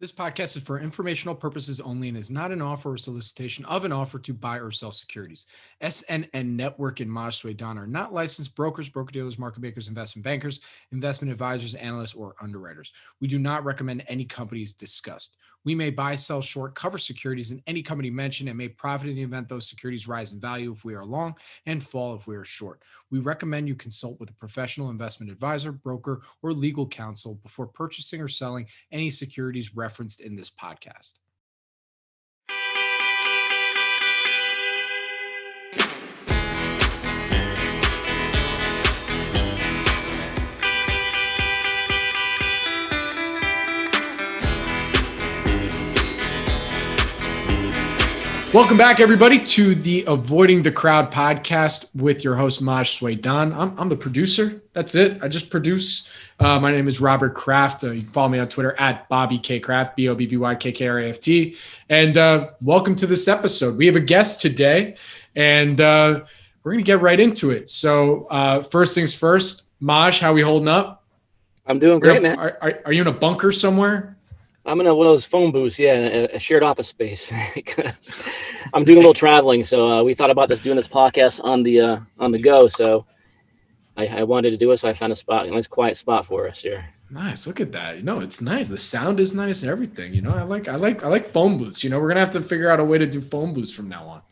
This podcast is for informational purposes only and is not an offer or solicitation of an offer to buy or sell securities. SNN Network and Maj Soueidan are not licensed brokers, broker dealers, market makers, investment bankers, investment advisors, analysts, or underwriters. We do not recommend any companies discussed. We may buy, sell, short, cover securities in any company mentioned and may profit in the event those securities rise in value if we are long and fall if we are short. We recommend you consult with a professional investment advisor, broker, or legal counsel before purchasing or selling any securities referenced in this podcast. Welcome back, everybody, to the Avoiding the Crowd podcast with your host, Maj Soueidan. I'm, I'm the producer. That's it. I just produce. Uh, my name is Robert Kraft. Uh, you can follow me on Twitter at Bobby K Kraft, B O B B Y K K R A F T. And uh, welcome to this episode. We have a guest today, and uh, we're going to get right into it. So, uh, first things first, Maj, how we holding up? I'm doing great, man. Are, are, are you in a bunker somewhere? I'm in a, one of those phone booths, yeah, a, a shared office space. because I'm doing a little traveling, so uh, we thought about this doing this podcast on the uh, on the go. So I, I, wanted to do it, so I found a spot, a nice quiet spot for us here. Nice, look at that. You know, it's nice. The sound is nice. Everything. You know, I like, I like, I like phone booths. You know, we're gonna have to figure out a way to do phone booths from now on.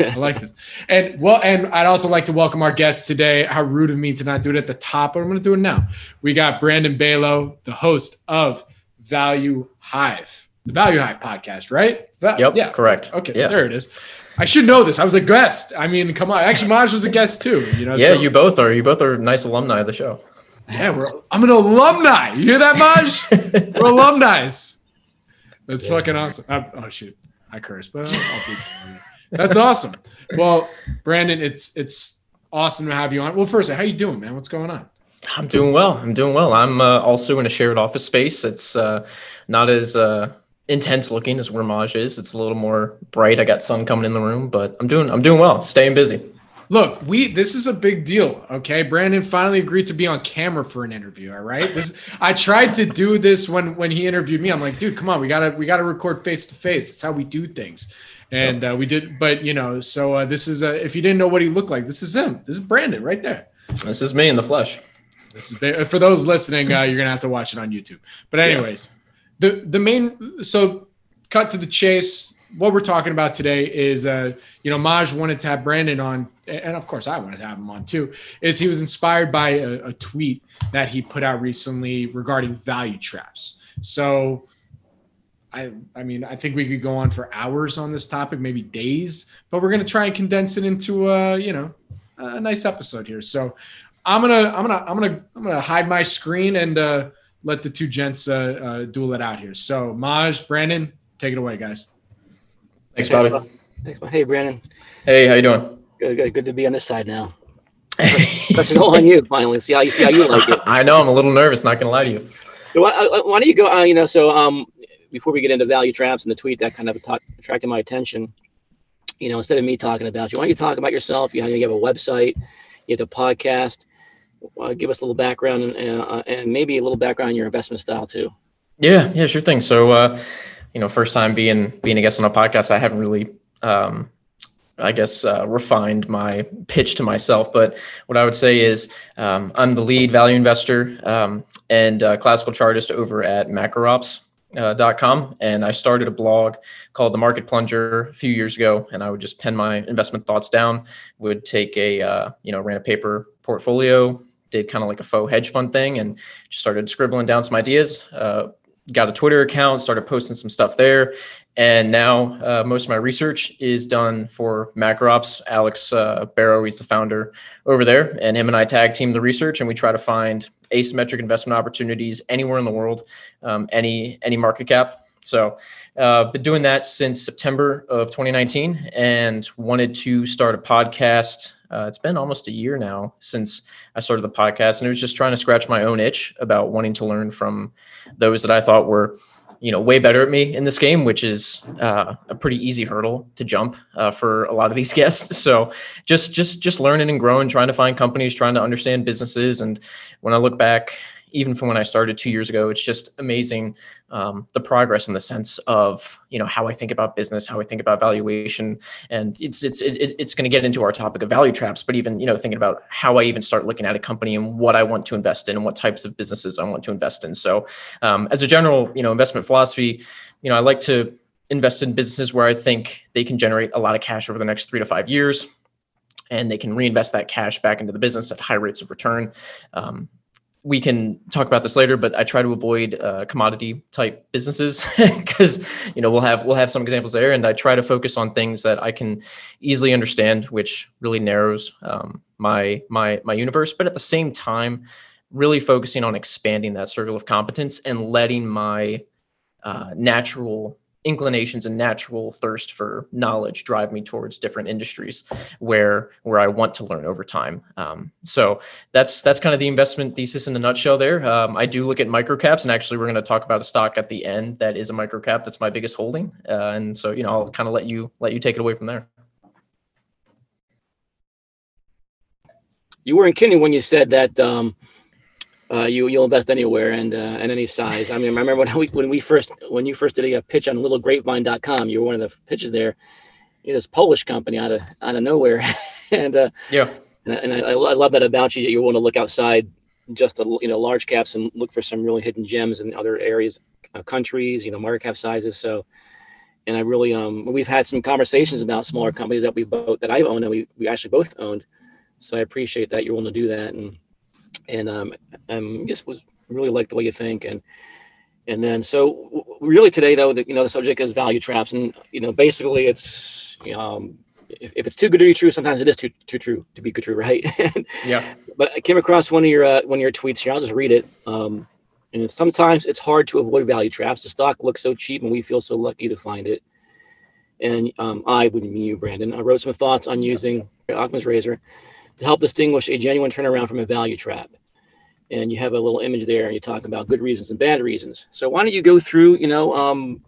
I like this. And well, and I'd also like to welcome our guests today. How rude of me to not do it at the top, but I'm going to do it now. We got Brandon Beylo, the host of Value Hive, the Value Hive podcast, right? yep. Yeah. Correct. Okay. Yeah. There it is. I should know this. I was a guest. I mean, come on. Actually, Maj was a guest too. You know. Yeah, so, you both are. You both are nice alumni of the show. Yeah, we're. I'm an alumni. You hear that, Maj? we're alumni. That's yeah. fucking awesome. I, oh shoot, I curse, but I'll, I'll be, that's awesome. Well, Brandon, it's it's awesome to have you on. Well, first, how you doing, man? What's going on? I'm doing well. I'm doing well. I'm uh, also in a shared office space. It's uh, not as uh, intense looking as where Maj is. It's a little more bright. I got sun coming in the room, but I'm doing I'm doing well. Staying busy. Look, we this is a big deal. Okay, Brandon finally agreed to be on camera for an interview. All right, this I tried to do this when when he interviewed me. I'm like, dude, come on, we gotta we gotta record face to face. It's how we do things, and uh, we did. But you know, so uh, this is uh, if you didn't know what he looked like, this is him. This is Brandon right there. This is me in the flesh. This is for those listening. Uh, you're gonna have to watch it on YouTube. But anyways, yeah. the the main so cut to the chase. What we're talking about today is, uh, you know, Maj wanted to have Brandon on, and of course I wanted to have him on too. Is he was inspired by a, a tweet that he put out recently regarding value traps. So I, I mean, I think we could go on for hours on this topic, maybe days, but we're going to try and condense it into a, you know, a nice episode here. So I'm gonna I'm gonna I'm gonna I'm gonna hide my screen and uh, let the two gents uh, uh, duel it out here. So Maj, Brandon, take it away, guys. Thanks, Bobby. Thanks, Hey, Brandon. Hey, how you doing? Good, good, good to be on this side now. Pressure on you finally. See how you see how you like it. I know I'm a little nervous. Not gonna lie to you. why, uh, why, don't you go? Uh, you know, so um, before we get into value traps and the tweet that kind of attracted my attention, you know, instead of me talking about you, why don't you talk about yourself? You, you have a website, you have a podcast uh, give us a little background and, uh, and maybe a little background on your investment style too. Yeah, yeah, sure thing. So, uh, you know, first time being being a guest on a podcast, I haven't really, um, I guess, uh, refined my pitch to myself. But what I would say is, um, I'm the lead value investor um, and uh, classical chartist over at MacroOps. Uh, dot com and I started a blog called the Market Plunger a few years ago, and I would just pen my investment thoughts down. Would take a uh, you know ran a paper portfolio, did kind of like a faux hedge fund thing and just started scribbling down some ideas. Uh, got a Twitter account, started posting some stuff there. And now uh, most of my research is done for MacroOps. Alex uh, Barrow, he's the founder over there, and him and I tag team the research, and we try to find asymmetric investment opportunities anywhere in the world, um, any any market cap. So, uh, been doing that since September of 2019, and wanted to start a podcast uh, it's been almost a year now since I started the podcast, and it was just trying to scratch my own itch about wanting to learn from those that I thought were, you know, way better at me in this game, which is uh, a pretty easy hurdle to jump uh, for a lot of these guests. So just just just learning and growing, trying to find companies, trying to understand businesses, and when I look back, even from when I started two years ago. It's just amazing um, the progress in the sense of you know how I think about business, how I think about valuation, and it's it's it, it's going to get into our topic of value traps. But even you know thinking about how I even start looking at a company and what I want to invest in and what types of businesses I want to invest in. So um, as a general you know investment philosophy, you know I like to invest in businesses where I think they can generate a lot of cash over the next three to five years and they can reinvest that cash back into the business at high rates of return. Um, we can talk about this later, but I try to avoid uh, commodity type businesses because you know we'll have we'll have some examples there, and I try to focus on things that I can easily understand, which really narrows um, my my my universe. But at the same time, really focusing on expanding that circle of competence and letting my uh, natural inclinations and natural thirst for knowledge drive me towards different industries where where I want to learn over time. Um, so that's that's kind of the investment thesis in a nutshell. There, um, I do look at microcaps, and actually, we're going to talk about a stock at the end that is a microcap. That's my biggest holding, uh, and so you know I'll kind of let you let you take it away from there. You weren't kidding when you said that. Um, uh, you you'll invest anywhere and uh, and any size. I mean, I remember when we when we first when you first did a pitch on littlegrapevine.com, you were one of the pitches there. You know, this Polish company out of out of nowhere, and uh, yeah, and, and I, I love that about you. That you want to look outside just the you know large caps and look for some really hidden gems in other areas, uh, countries, you know, market cap sizes. So, and I really um we've had some conversations about smaller companies that we both that I've owned and we we actually both owned. So I appreciate that you're willing to do that and and um, um, just was really like the way you think and and then so really today though the, you know the subject is value traps and you know basically it's um, if, if it's too good to be true sometimes it is too too true to be good true right? Yeah. But i came across one of your uh, one of your tweets here. I'll just read it. Um, and sometimes it's hard to avoid value traps. The stock looks so cheap and we feel so lucky to find it. And um, i wouldn't mean you brandon. I wrote some thoughts on using occam's razor to help distinguish a genuine turnaround from a value trap. And you have a little image there, and you talk about good reasons and bad reasons. So why don't you go through, you know, um,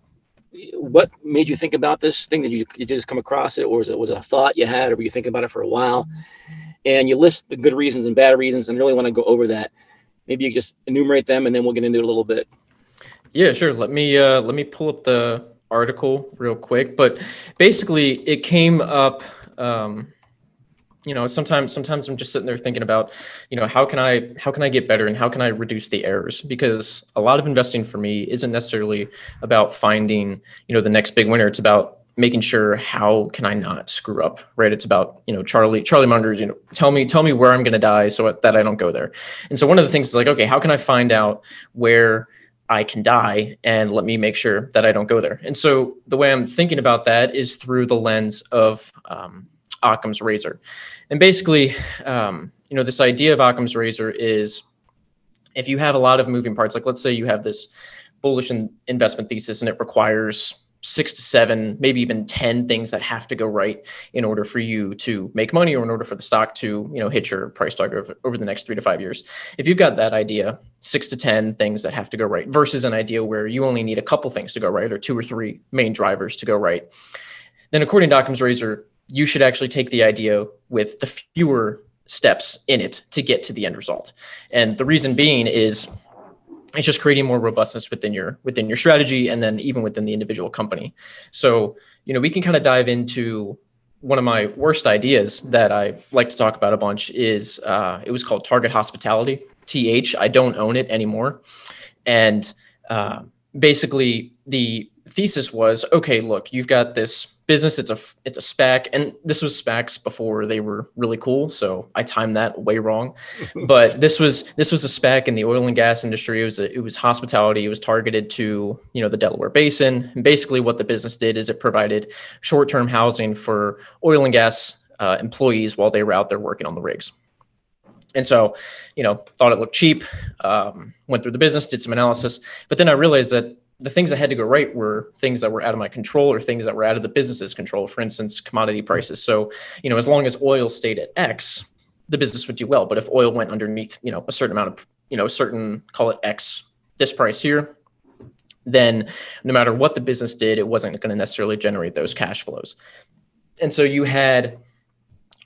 what made you think about this thing? Did you, you just come across it, or was it was a thought you had, or were you thinking about it for a while? And you list the good reasons and bad reasons, and really want to go over that. Maybe you just enumerate them, and then we'll get into it a little bit. Yeah, sure. Let me uh, let me pull up the article real quick. But basically, it came up. Um, you know sometimes sometimes i'm just sitting there thinking about you know how can i how can i get better and how can i reduce the errors? Because a lot of investing for me isn't necessarily about finding you know the next big winner. It's about making sure how can i not screw up right? It's about you know charlie charlie munger's you know tell me tell me where i'm going to die so that i don't go there. And so one of the things is like okay how can i find out where I can die and let me make sure that I don't go there. And so the way I'm thinking about that is through the lens of um, Occam's razor. And basically, um, you know, this idea of Occam's razor is if you have a lot of moving parts, like let's say you have this bullish in investment thesis and it requires six to seven, maybe even 10 things that have to go right in order for you to make money or in order for the stock to, you know, hit your price target over, over the next three to five years. If you've got that idea, six to 10 things that have to go right versus an idea where you only need a couple things to go right or two or three main drivers to go right, then according to Occam's razor, you should actually take the idea with the fewer steps in it to get to the end result. And the reason being is it's just creating more robustness within your within your strategy and then even within the individual company. So, you know, we can kind of dive into one of my worst ideas that I like to talk about a bunch is uh, it was called Target Hospitality. TH. I don't own it anymore. And uh, basically, the thesis was okay, look, you've got this business it's a it's a SPAC and this was SPACs before they were really cool so I timed that way wrong. But this was this was a SPAC in the oil and gas industry. It was a, it was hospitality. It was targeted to you know the Delaware basin. And basically what the business did is it provided short-term housing for oil and gas uh, employees while they were out there working on the rigs. And so, you know, thought it looked cheap, um, went through the business, did some analysis, but then I realized that the things that had to go right were things that were out of my control or things that were out of the business's control. For instance, commodity prices. So, you know, as long as oil stayed at X, the business would do well. But if oil went underneath, you know, a certain amount of, you know, a certain call it X, this price here, then no matter what the business did, it wasn't going to necessarily generate those cash flows. And so you had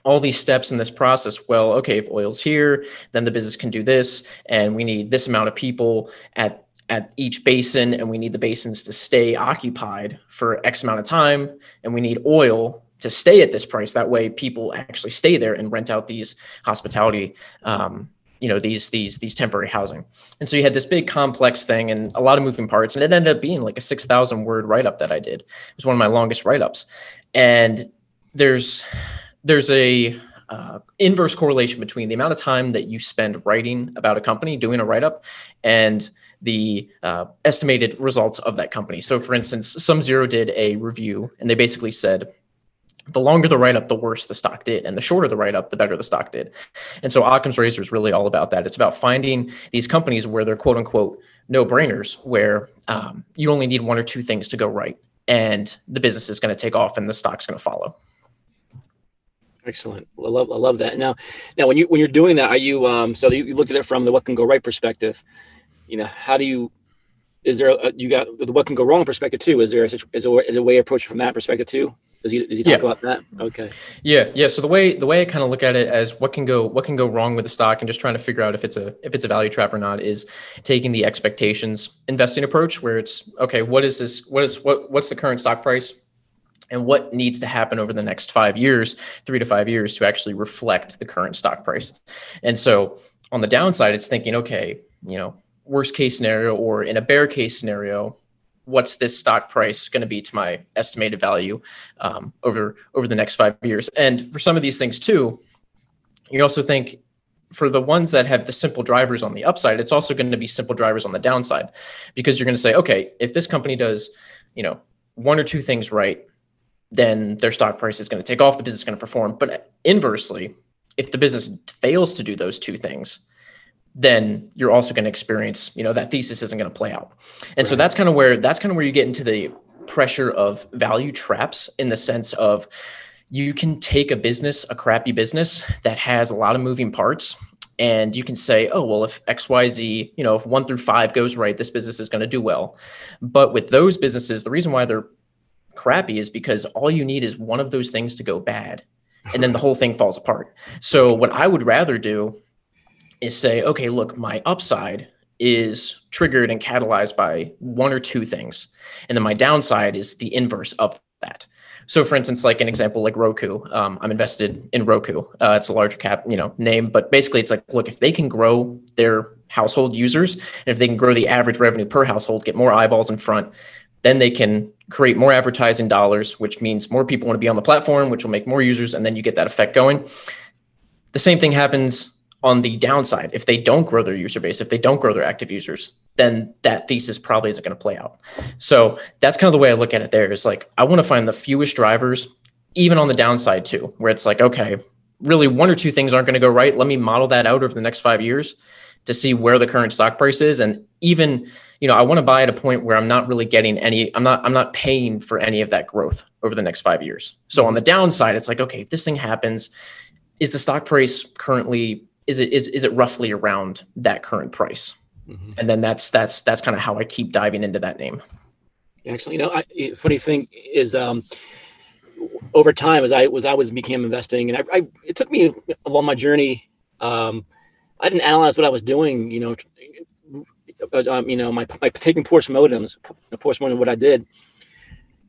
all these steps in this process. Well, okay, if oil's here, then the business can do this, and we need this amount of people at at each basin, and we need the basins to stay occupied for X amount of time, and we need oil to stay at this price. That way, people actually stay there and rent out these hospitality, um, you know, these these these temporary housing. And so you had this big complex thing and a lot of moving parts, and it ended up being like a six thousand word write up that I did. It was one of my longest write ups, and there's there's a uh, inverse correlation between the amount of time that you spend writing about a company, doing a write up, and the uh, estimated results of that company. So, for instance, SumZero did a review, and they basically said the longer the write up, the worse the stock did, and the shorter the write up, the better the stock did. And so, Occam's razor is really all about that. It's about finding these companies where they're quote unquote no brainers, where um, you only need one or two things to go right, and the business is going to take off, and the stock's going to follow. Excellent. I love I love that. Now, now when you when you're doing that, are you um so you, you looked at it from the what can go right perspective? You know, how do you is there a, you got the what can go wrong perspective too? Is there a, is a, is a way approach from that perspective too? Does he does he talk yeah. about that? Okay. Yeah, yeah. So the way the way I kind of look at it as what can go what can go wrong with the stock and just trying to figure out if it's a if it's a value trap or not is taking the expectations investing approach where it's okay, what is this what is what what's the current stock price? And what needs to happen over the next five years, three to five years, to actually reflect the current stock price. And so on the downside, it's thinking, okay, you know, worst case scenario or in a bear case scenario, what's this stock price going to be to my estimated value um, over over the next five years? And for some of these things too, you also think for the ones that have the simple drivers on the upside, it's also going to be simple drivers on the downside, because you're going to say, okay, if this company does, you know, one or two things right, then their stock price is going to take off. The business is going to perform. But inversely, if the business fails to do those two things, then you're also going to experience, you know, that thesis isn't going to play out. And right. so that's kind of where that's kind of where you get into the pressure of value traps in the sense of you can take a business, a crappy business that has a lot of moving parts and you can say, oh, well, if XYZ, you know, if one through five goes right, this business is going to do well. But with those businesses, the reason why they're crappy is because all you need is one of those things to go bad and then the whole thing falls apart. So what I would rather do is say, okay, look, my upside is triggered and catalyzed by one or two things. And then my downside is the inverse of that. So for instance, like an example, like Roku, um, I'm invested in Roku. Uh, it's a large cap, you know, name, but basically it's like, look, if they can grow their household users, and if they can grow the average revenue per household, get more eyeballs in front, then they can create more advertising dollars, which means more people want to be on the platform, which will make more users, and then you get that effect going. The same thing happens on the downside. If they don't grow their user base, if they don't grow their active users, then that thesis probably isn't going to play out. So that's kind of the way I look at it there is like, I want to find the fewest drivers, even on the downside too, where it's like, okay, really one or two things aren't going to go right. Let me model that out over the next five years to see where the current stock price is. And even you know, I want to buy at a point where I'm not really getting any, I'm not, I'm not paying for any of that growth over the next five years. So on the downside, it's like, okay, if this thing happens, is the stock price currently, is it, is, is it roughly around that current price? Mm-hmm. And then that's, that's, that's kind of how I keep diving into that name. Excellent. You know, I, funny thing is, um, over time as I was, I was became investing and I, I it took me along my journey. Um, I didn't analyze what I was doing, you know, um, you know, my, my taking postmortems, postmortem, what I did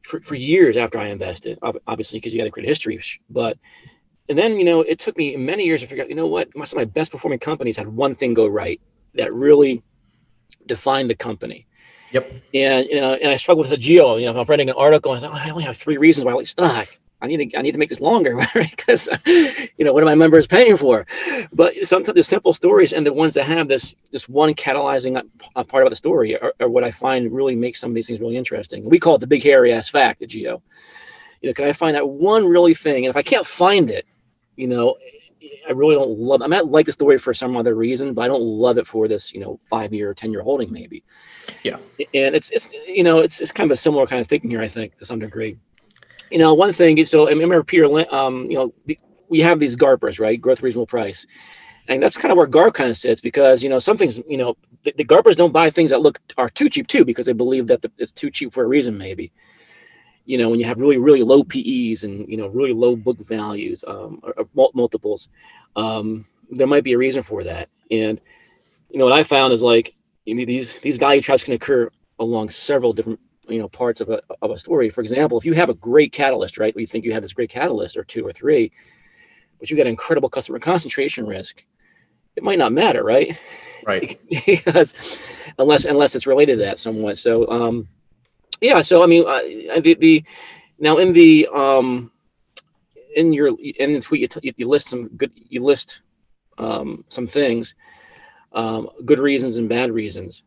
for, for years after I invested, obviously, because you got to create history. But, and then, you know, it took me many years to figure out, you know what, some of my best performing companies had one thing go right that really defined the company. Yep. And, you know, and I struggled with a geo, you know, if I'm writing an article, I said, oh, I only have three reasons why I like stock. I need to I need to make this longer, right? Because you know what are my members paying for? But sometimes the simple stories and the ones that have this this one catalyzing part of the story are, are, what I find really makes some of these things really interesting. We call it the big hairy ass fact, the geo. You know, can I find that one really thing? And if I can't find it, you know, I really don't love. I might like the story for some other reason, but I don't love it for this, you know, five year or ten year holding maybe. Yeah, and it's it's you know it's it's kind of a similar kind of thinking here, I think, to some degree you know, one thing is so I remember Peter, um, you know, the, we have these GARPers, right? Growth reasonable price. And that's kind of where GARP kind of sits because, you know, some things, you know, the, the GARPers don't buy things that look are too cheap too because they believe that the, it's too cheap for a reason, maybe. you know, when you have really, really low PEs and, you know, really low book values um, or, or multiples, um, there might be a reason for that. And, you know, what I found is like, you know, these, these value traps can occur along several different, you know, parts of a, of a story. For example, if you have a great catalyst, right, you think you have this great catalyst or two or three, but you got incredible customer concentration risk, it might not matter, right? Right. because unless, unless it's related to that somewhat. So, um, yeah so i mean uh, the, the now in the um in your in the tweet you, t- you list some good you list um some things um good reasons and bad reasons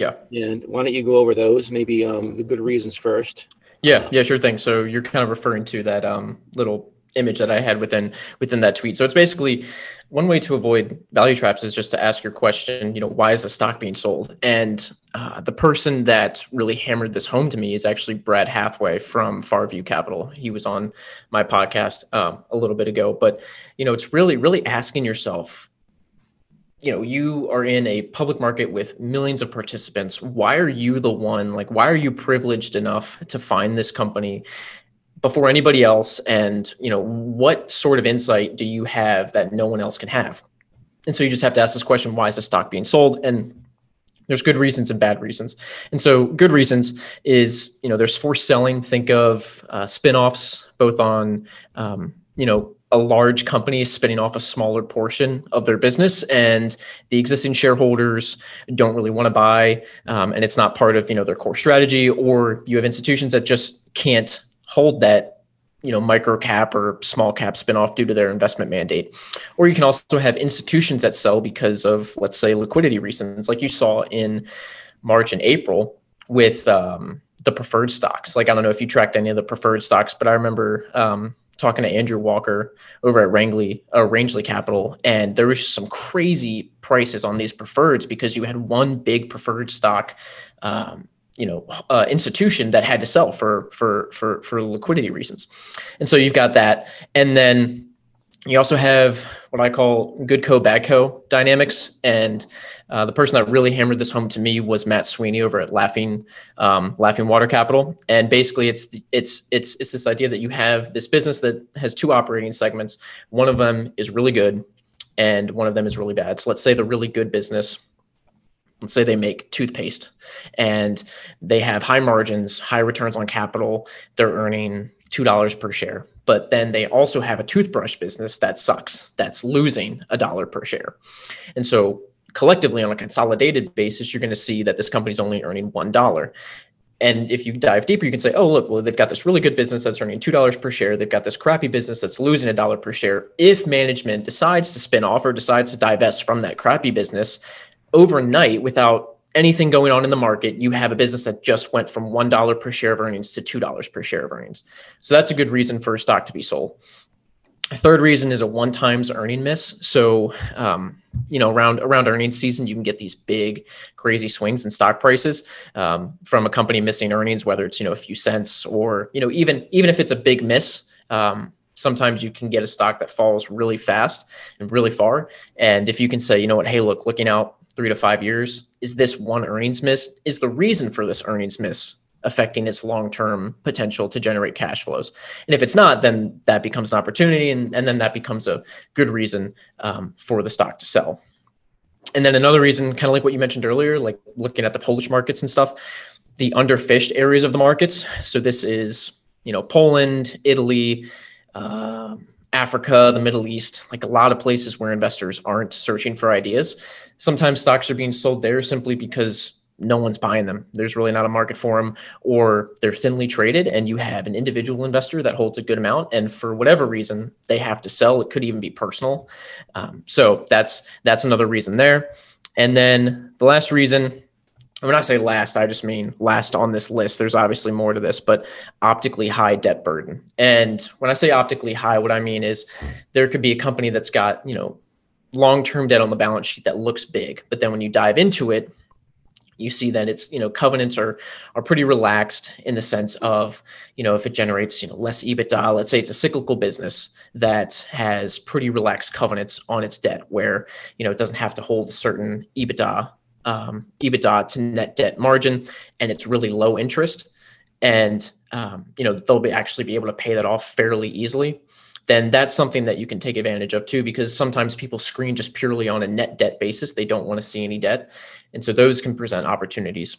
yeah and why don't you go over those maybe um the good reasons first yeah yeah sure thing so you're kind of referring to that um little image that I had within within that tweet. So it's basically one way to avoid value traps is just to ask your question, you know, why is the stock being sold? And uh, the person that really hammered this home to me is actually Brad Hathaway from Farview Capital. He was on my podcast um, a little bit ago, but you know, it's really really asking yourself. You know, you are in a public market with millions of participants. Why are you the one? Like, why are you privileged enough to find this company before anybody else and you know what sort of insight do you have that no one else can have and so you just have to ask this question why is the stock being sold and there's good reasons and bad reasons and so good reasons is you know there's forced selling think of uh, spin-offs both on um, you know a large company spinning off a smaller portion of their business and the existing shareholders don't really want to buy um, and it's not part of you know their core strategy or you have institutions that just can't hold that you know micro cap or small cap spinoff due to their investment mandate. Or you can also have institutions that sell because of let's say liquidity reasons like you saw in march and april with um, the preferred stocks. Like i don't know if you tracked any of the preferred stocks but i remember um, talking to andrew walker over at Rangeley, uh, rangeley capital and there was some crazy prices on these preferreds because you had one big preferred stock um, you know uh, institution that had to sell for for for for liquidity reasons. And so you've got that. And then you also have what i call good co bad co dynamics. And uh, the person that really hammered this home to me was matt sweeney over at laughing um, laughing water capital and basically it's it's it's it's this idea that you have this business that has two operating segments one of them is really good and one of them is really bad so let's say the really good business let's say they make toothpaste and they have high margins, high returns on capital, they're earning $2 per share. But then they also have a toothbrush business that sucks, that's losing a dollar per share. And so collectively on a consolidated basis, you're going to see that this company's only earning $1. And if you dive deeper, you can say, oh, look, well, they've got this really good business that's earning $2 per share. They've got this crappy business that's losing a dollar per share. If management decides to spin off or decides to divest from that crappy business, overnight without anything going on in the market, you have a business that just went from $1 per share of earnings to $2 per share of earnings. So that's a good reason for a stock to be sold. Third reason is a one times earning miss. So, um, you know, around around earnings season, you can get these big, crazy swings in stock prices um, from a company missing earnings, whether it's you know a few cents or you know even even if it's a big miss. Um, sometimes you can get a stock that falls really fast and really far. And if you can say, you know what, hey, look, looking out three to five years, is this one earnings miss? Is the reason for this earnings miss affecting its long-term potential to generate cash flows? And if it's not, then that becomes an opportunity, and, and then that becomes a good reason um, for the stock to sell. And then another reason, kind of like what you mentioned earlier, like looking at the Polish markets and stuff, the underfished areas of the markets. So this is, you know, Poland, Italy, um, Africa, the Middle East, like a lot of places where investors aren't searching for ideas. Sometimes stocks are being sold there simply because no one's buying them. There's really not a market for them, or they're thinly traded, and you have an individual investor that holds a good amount, and for whatever reason they have to sell. It could even be personal. Um, so that's that's another reason there. And then the last reason when I say last, I just mean last on this list. There's obviously more to this, but optically high debt burden. And when I say optically high, what I mean is there could be a company that's got, you know, long-term debt on the balance sheet that looks big, but then when you dive into it, you see that it's, you know, covenants are are pretty relaxed in the sense of, you know, if it generates, you know, less EBITDA, let's say it's a cyclical business that has pretty relaxed covenants on its debt where, you know, it doesn't have to hold a certain EBITDA um, EBITDA to net debt margin, and it's really low interest. and um, you know they'll be actually be able to pay that off fairly easily then that's something that you can take advantage of too because sometimes people screen just purely on a net debt basis they don't want to see any debt and so those can present opportunities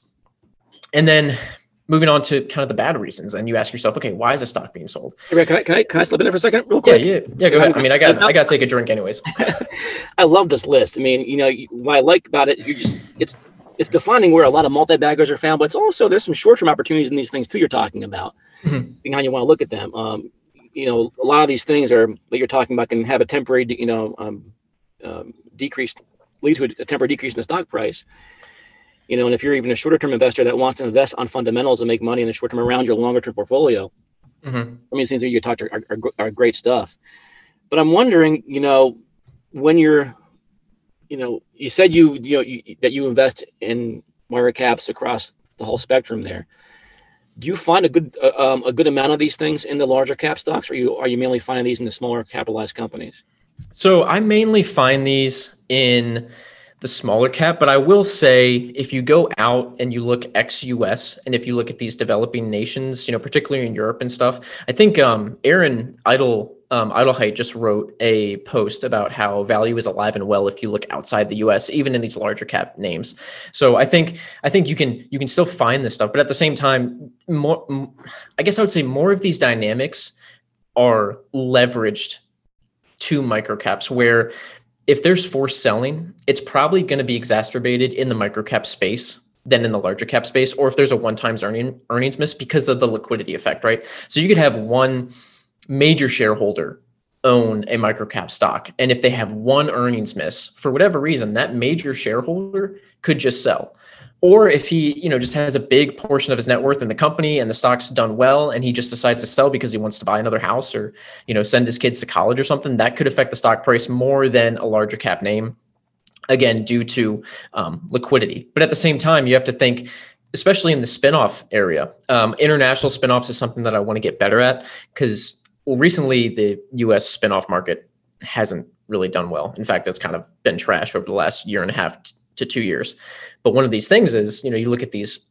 and then moving on to kind of the bad reasons and you ask yourself okay why is a stock being sold Hey, can I, can I, can I slip in there for a second real yeah quick? yeah yeah go ahead i mean i got i got to take a drink anyways I love this list. I mean, you know, what I like about it, you just it's it's defining where a lot of multi-baggers are found, but it's also there's some short-term opportunities in these things too. You're talking about, Mhm. and how you want to look at them. Um, you know, a lot of these things are that you're talking about can have a temporary, you know, um, um, decrease, lead to a, temporary decrease in the stock price. You know, and if you're even a shorter-term investor that wants to invest on fundamentals and make money in the short term around your longer-term portfolio, Mhm. I mean, things that you talked are, are, are great stuff. But I'm wondering, you know, when you're, you know, you said you, you know, you, that you invest in wire caps across the whole spectrum there. Do you find a good, uh, um, a good amount of these things in the larger cap stocks, or you are you mainly finding these in the smaller capitalized companies? So I mainly find these in the smaller cap, but I will say if you go out and you look ex-US and if you look at these developing nations, you know, particularly in Europe and stuff, I think um, Aaron Idle um, Edelheit just wrote a post about how value is alive and well if you look outside the US, even in these larger cap names. So I think I think you can you can still find this stuff, but at the same time, more I guess I would say more of these dynamics are leveraged to microcaps where if there's forced selling, it's probably going to be exacerbated in the microcap space than in the larger cap space, or if there's a one times earning earnings miss because of the liquidity effect, right? So you could have one major shareholder own a microcap stock. And if they have one earnings miss for whatever reason, that major shareholder could just sell. Or if he, you know, just has a big portion of his net worth in the company and the stock's done well and he just decides to sell because he wants to buy another house or, you know, send his kids to college or something, that could affect the stock price more than a larger cap name. Again, due to um, liquidity. But at the same time, you have to think, especially in the spinoff area, um, international spinoffs is something that I want to get better at because well, recently the US spinoff market hasn't really done well. In fact, it's kind of been trash over the last year and a half to two years. But one of these things is, you know, you look at these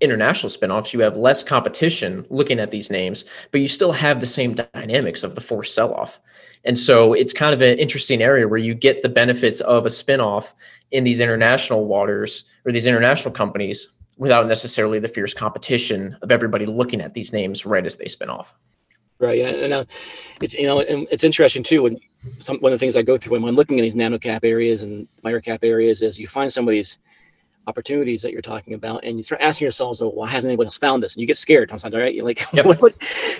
international spinoffs, you have less competition looking at these names, but you still have the same dynamics of the forced sell off. And so it's kind of an interesting area where you get the benefits of a spinoff in these international waters or these international companies without necessarily the fierce competition of everybody looking at these names right as they spin off. Right. Yeah. And uh, it's you know, and it's interesting too when some one of the things I go through when I'm looking at these nano cap areas and micro cap areas is you find some of these opportunities that you're talking about, and you start asking yourselves, "Oh, why hasn't anybody else found this?" And you get scared sometimes, right? You're like, Yep. what,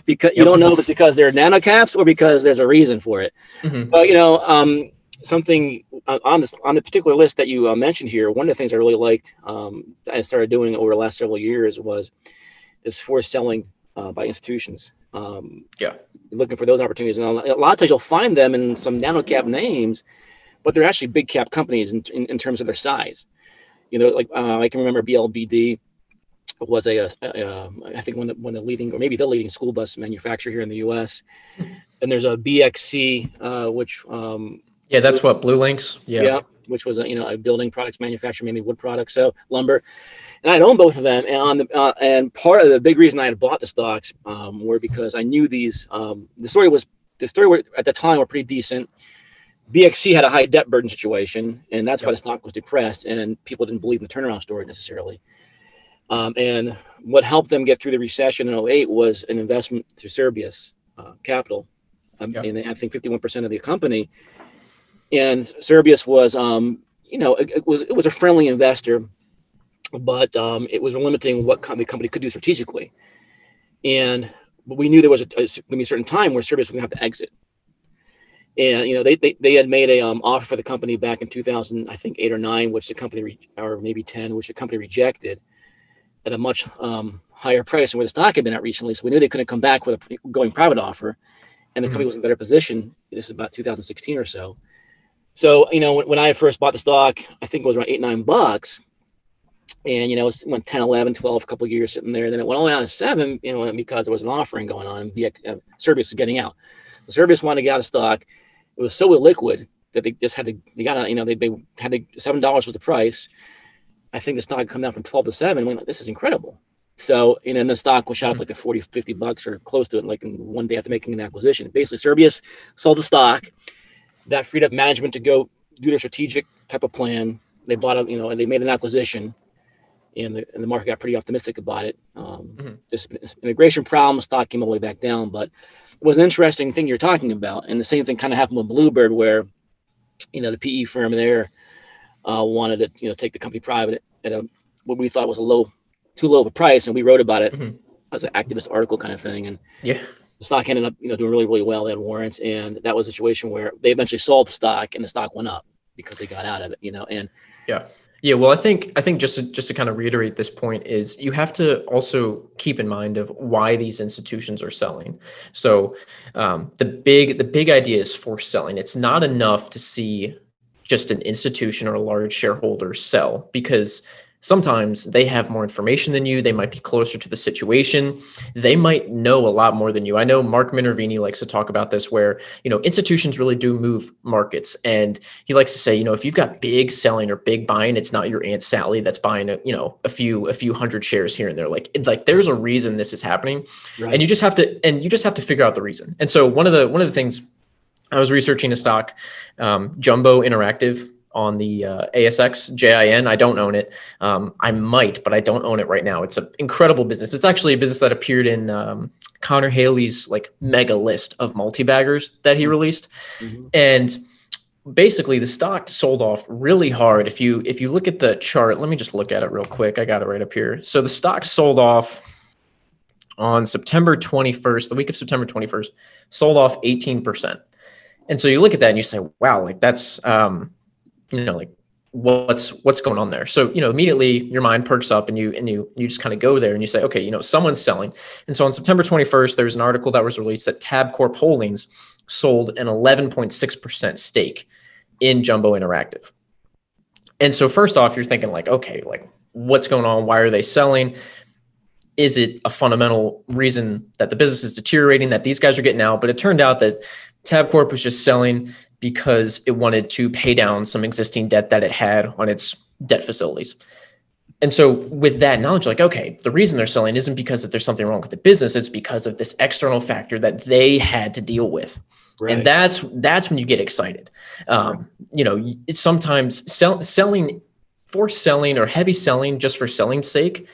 because you don't know if it's because they're nano caps or because there's a reason for it. Mhm. But you know, um, something uh, on this on the particular list that you uh, mentioned here, one of the things I really liked um, I started doing over the last several years was this forced selling uh, by institutions. Um, Yeah. looking for those opportunities, and a lot of times you'll find them in some nano cap names, but they're actually big cap companies in, in, in terms of their size. You know, like uh, I can remember BLBD was a, a, a I think one of the, one of the leading or maybe the leading school bus manufacturer here in the U.S. And there's a BXC, uh, which um, Yeah, that's what BlueLinx. Yeah. yeah. which was a you know a building products manufacturer, mainly wood products, so lumber. And I'd owned both of them, and on the uh, and part of the big reason I had bought the stocks um, were because I knew these. Um, the story was the story were, at the time were pretty decent. BXC had a high debt burden situation, and that's why the stock was depressed, and people didn't believe in the turnaround story necessarily. Um, and what helped them get through the recession in 08 was an investment through Cerberus uh, Capital, um, Yeah. and I think 51% of the company and Cerberus was, um, you know, it, it was it was a friendly investor, but um, it was limiting what com- the company could do strategically, and but we knew there was a, be a certain time where Cerberus was gonna have to exit, and you know they they, they had made a um, offer for the company back in 2000, I think eight or nine, which the company re- or maybe 10, which the company rejected at a much um, higher price than where the stock had been at recently. So we knew they couldn't come back with a pre- going private offer, and the Mhm. company was in better position. This is about 2016 or so. So, you know, when, when I first bought the stock, I think it was around eight, nine bucks. And, you know, it went 10, 11, 12, a couple of years sitting there. Then it went only down to seven, you know, because there was an offering going on. The uh, Cerberus was getting out. The service wanted to get out of stock. It was so illiquid that they just had to, they got out, you know, they, they had to, $7 was the price. I think the stock had come down from 12 to seven. we Went, this is incredible. So, and then the stock was shot up like to 40, 50 bucks or close to it, like in one day after making an acquisition. Basically, Cerberus sold the stock. That freed up management to go do their strategic type of plan. They bought a, you know, and they made an acquisition, and the, and the market got pretty optimistic about it. Um, Mhm. This, this integration problem, stock came all the way back down, but was an interesting thing you're talking about. And the same thing kind of happened with Bluebird, where, you know, the PE firm there uh, wanted to, you know, take the company private at a what we thought was a low, too low of a price, and we wrote about it Mhm. as an activist article kind of thing. And Yeah. the stock ended up, you know, doing really, really well. They had warrants, and that was a situation where they eventually sold the stock, and the stock went up because they got out of it, you know. And Yeah, well, I think I think just to, just to kind of reiterate this point is you have to also keep in mind of why these institutions are selling. So um, the big the big idea is for selling. It's not enough to see just an institution or a large shareholder sell because sometimes they have more information than you. They might be closer to the situation. They might know a lot more than you. I know Mark Minervini likes to talk about this, where you know institutions really do move markets, and he likes to say, you know, if you've got big selling or big buying, it's not your aunt Sally that's buying a you know a few a few hundred shares here and there. Like like there's a reason this is happening, right, and you just have to and you just have to figure out the reason. And so one of the one of the things I was researching a stock, um, Jumbo Interactive on the uh, ASX JIN. I don't own it. Um, I might, but I don't own it right now. It's an incredible business. It's actually a business that appeared in um, Connor Haley's like mega list of multi-baggers that he released, Mhm. and basically the stock sold off really hard. If you if you look at the chart, let me just look at it real quick. I got it right up here. So the stock sold off on September 21st, the week of September 21st, sold off 18%. And so you look at that and you say, wow, like that's um, you know, like what's what's going on there. So, you know, immediately your mind perks up and you and you you just kind of go there and you say, okay, you know, someone's selling. And so on September 21st, there was an article that was released that Tabcorp Holdings sold an 11.6% stake in Jumbo Interactive. And so first off, you're thinking like, okay, like what's going on? Why are they selling? Is it a fundamental reason that the business is deteriorating that these guys are getting out? But it turned out that Tabcorp was just selling because it wanted to pay down some existing debt that it had on its debt facilities. And so with that knowledge, like, okay, the reason they're selling isn't because that there's something wrong with the business, it's because of this external factor that they had to deal with right. and that's that's when you get excited um, you know it's sometimes sell, selling for selling or heavy selling just for selling's sake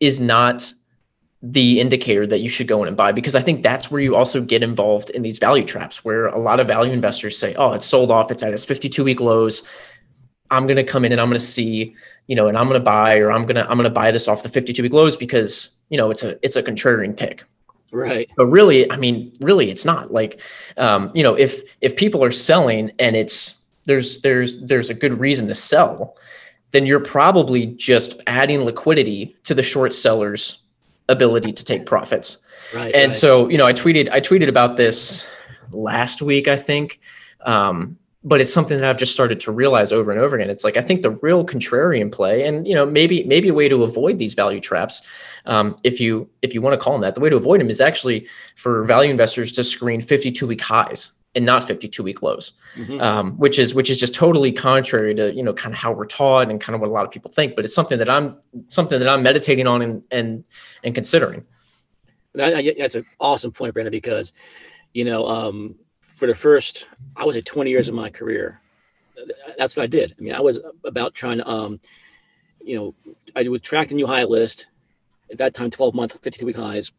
is not the indicator that you should go in and buy because i think that's where you also get involved in these value traps where a lot of value investors say oh it's sold off it's at its 52 week lows. I'm going to come in and i'm going to see you know and i'm going to buy or i'm going to i'm going to buy this off the 52 week lows because you know it's a it's a contrarian pick. Right, but really i mean really it's not. Like um, you know if if people are selling and it's there's there's there's a good reason to sell then you're probably just adding liquidity to the short sellers ability to take profits right. and right. so you know i tweeted i tweeted about this last week i think um, but it's something that i've just started to realize over and over again it's like i think the real contrarian play and you know maybe maybe a way to avoid these value traps um, if you if you want to call them that the way to avoid them is actually for value investors to screen 52 week highs and not 52 week lows Mhm. um, which is which is just totally contrary to you know kind of how we're taught and kind of what a lot of people think but it's something that i'm something that i'm meditating on and and and considering That- that- that's an awesome point, Brandon, because you know, um, for the first, I would say 20 years of my career, that's what I did. I mean, I was about trying to, um, you know, I would track the new high list at that time, 12 month, 52 week highs,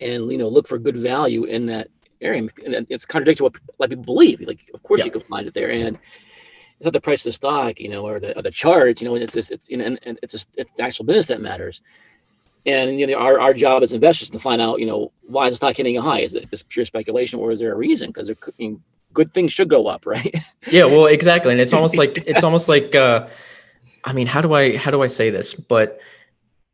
and you know, look for good value in that area. And it's contradictory to what a lot of people believe. Like, of course, Yeah. you can find it there, and it's not the price of the stock, you know, or the or the chart, you know, it's it's, it's you know, and, and it's just, it's the actual business that matters. And you know, our, our job as investors is to find out, you know, why is the stock hitting a high? Is it just pure speculation, or is there a reason? Because I mean, good things should go up, right? yeah well exactly and it's almost like it's almost like uh i mean how do i how do i say this but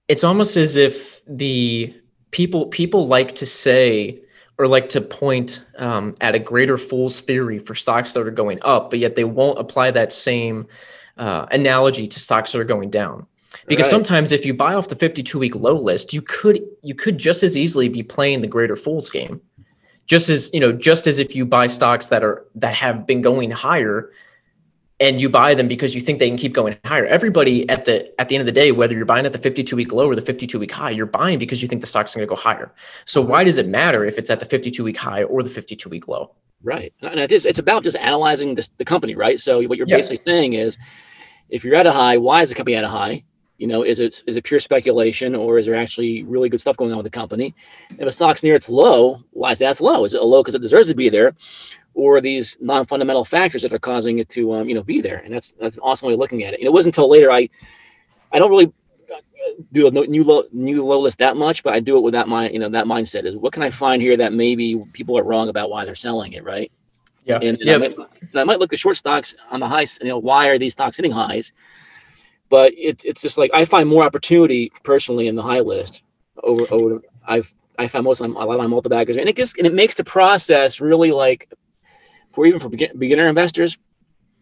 it's almost as if the people people like to say or like to point um, at a greater fool's theory for stocks that are going up but yet they won't apply that same uh, analogy to stocks that are going down because Right. sometimes if you buy off the 52 week low list you could you could just as easily be playing the greater fool's game just as you know just as if you buy stocks that are that have been going higher and you buy them because you think they can keep going higher. Everybody at the at the end of the day, whether you're buying at the 52 week low or the 52 week high, you're buying because you think the stock's going to go higher. So why does it matter if it's at the 52 week high or the 52 week low? Right. And it is, it's about just analyzing this, the company, right? So what you're Yeah. basically saying is if you're at a high, why is the company at a high? You know, is it is it pure speculation or is there actually really good stuff going on with the company? If a stock's near its low, why is that low? Is it a low because it deserves to be there? Or these non-fundamental factors that are causing it to um, you know be there? And that's that's an awesome way of looking at it. And it wasn't until later I I don't really uh, do a new low new low list that much, but I do it with that mind, you know, that mindset is what can I find here that maybe people are wrong about why they're selling it, right? Yeah. And, and yeah. I, might, and I might look at short stocks on the highs, you know, why are these stocks hitting highs? But it's it's just like I find more opportunity personally in the high list over over I've I found most of my, a lot of my multi baggers, and it gets and it makes the process really like for even for begin, beginner investors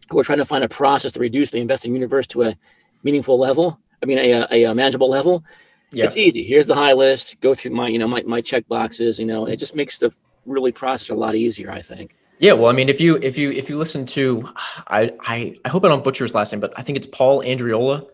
who are trying to find a process to reduce the investing universe to a meaningful level. I mean, a, a, a manageable level. Yeah. It's easy. Here's the high list. Go through my you know my my check boxes. You know, it just makes the really process a lot easier. I think. Yeah, well, I mean, if you if you if you listen to, I I I hope I don't butcher his last name, but I think it's Paul Andreola.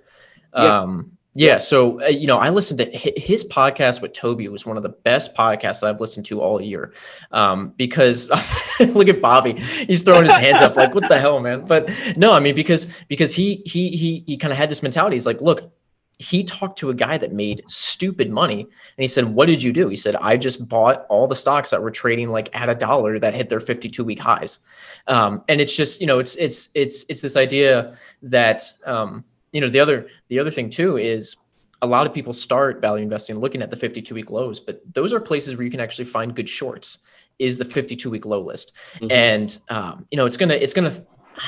Um, yeah. Yeah, so uh, you know, I listened to his podcast with Toby. Was one of the best podcasts that I've listened to all year. Um, because look at Bobby, he's throwing his hands up like, what the hell, man? But no, I mean, because because he he he he kind of had this mentality. He's like, look, he talked to a guy that made stupid money and he said what did you do he said i just bought all the stocks that were trading like at a dollar that hit their 52 week highs um, and it's just you know it's it's it's it's this idea that um, you know the other the other thing too is a lot of people start value investing looking at the 52 week lows but those are places where you can actually find good shorts is the 52 week low list Mhm. and um, you know it's gonna it's gonna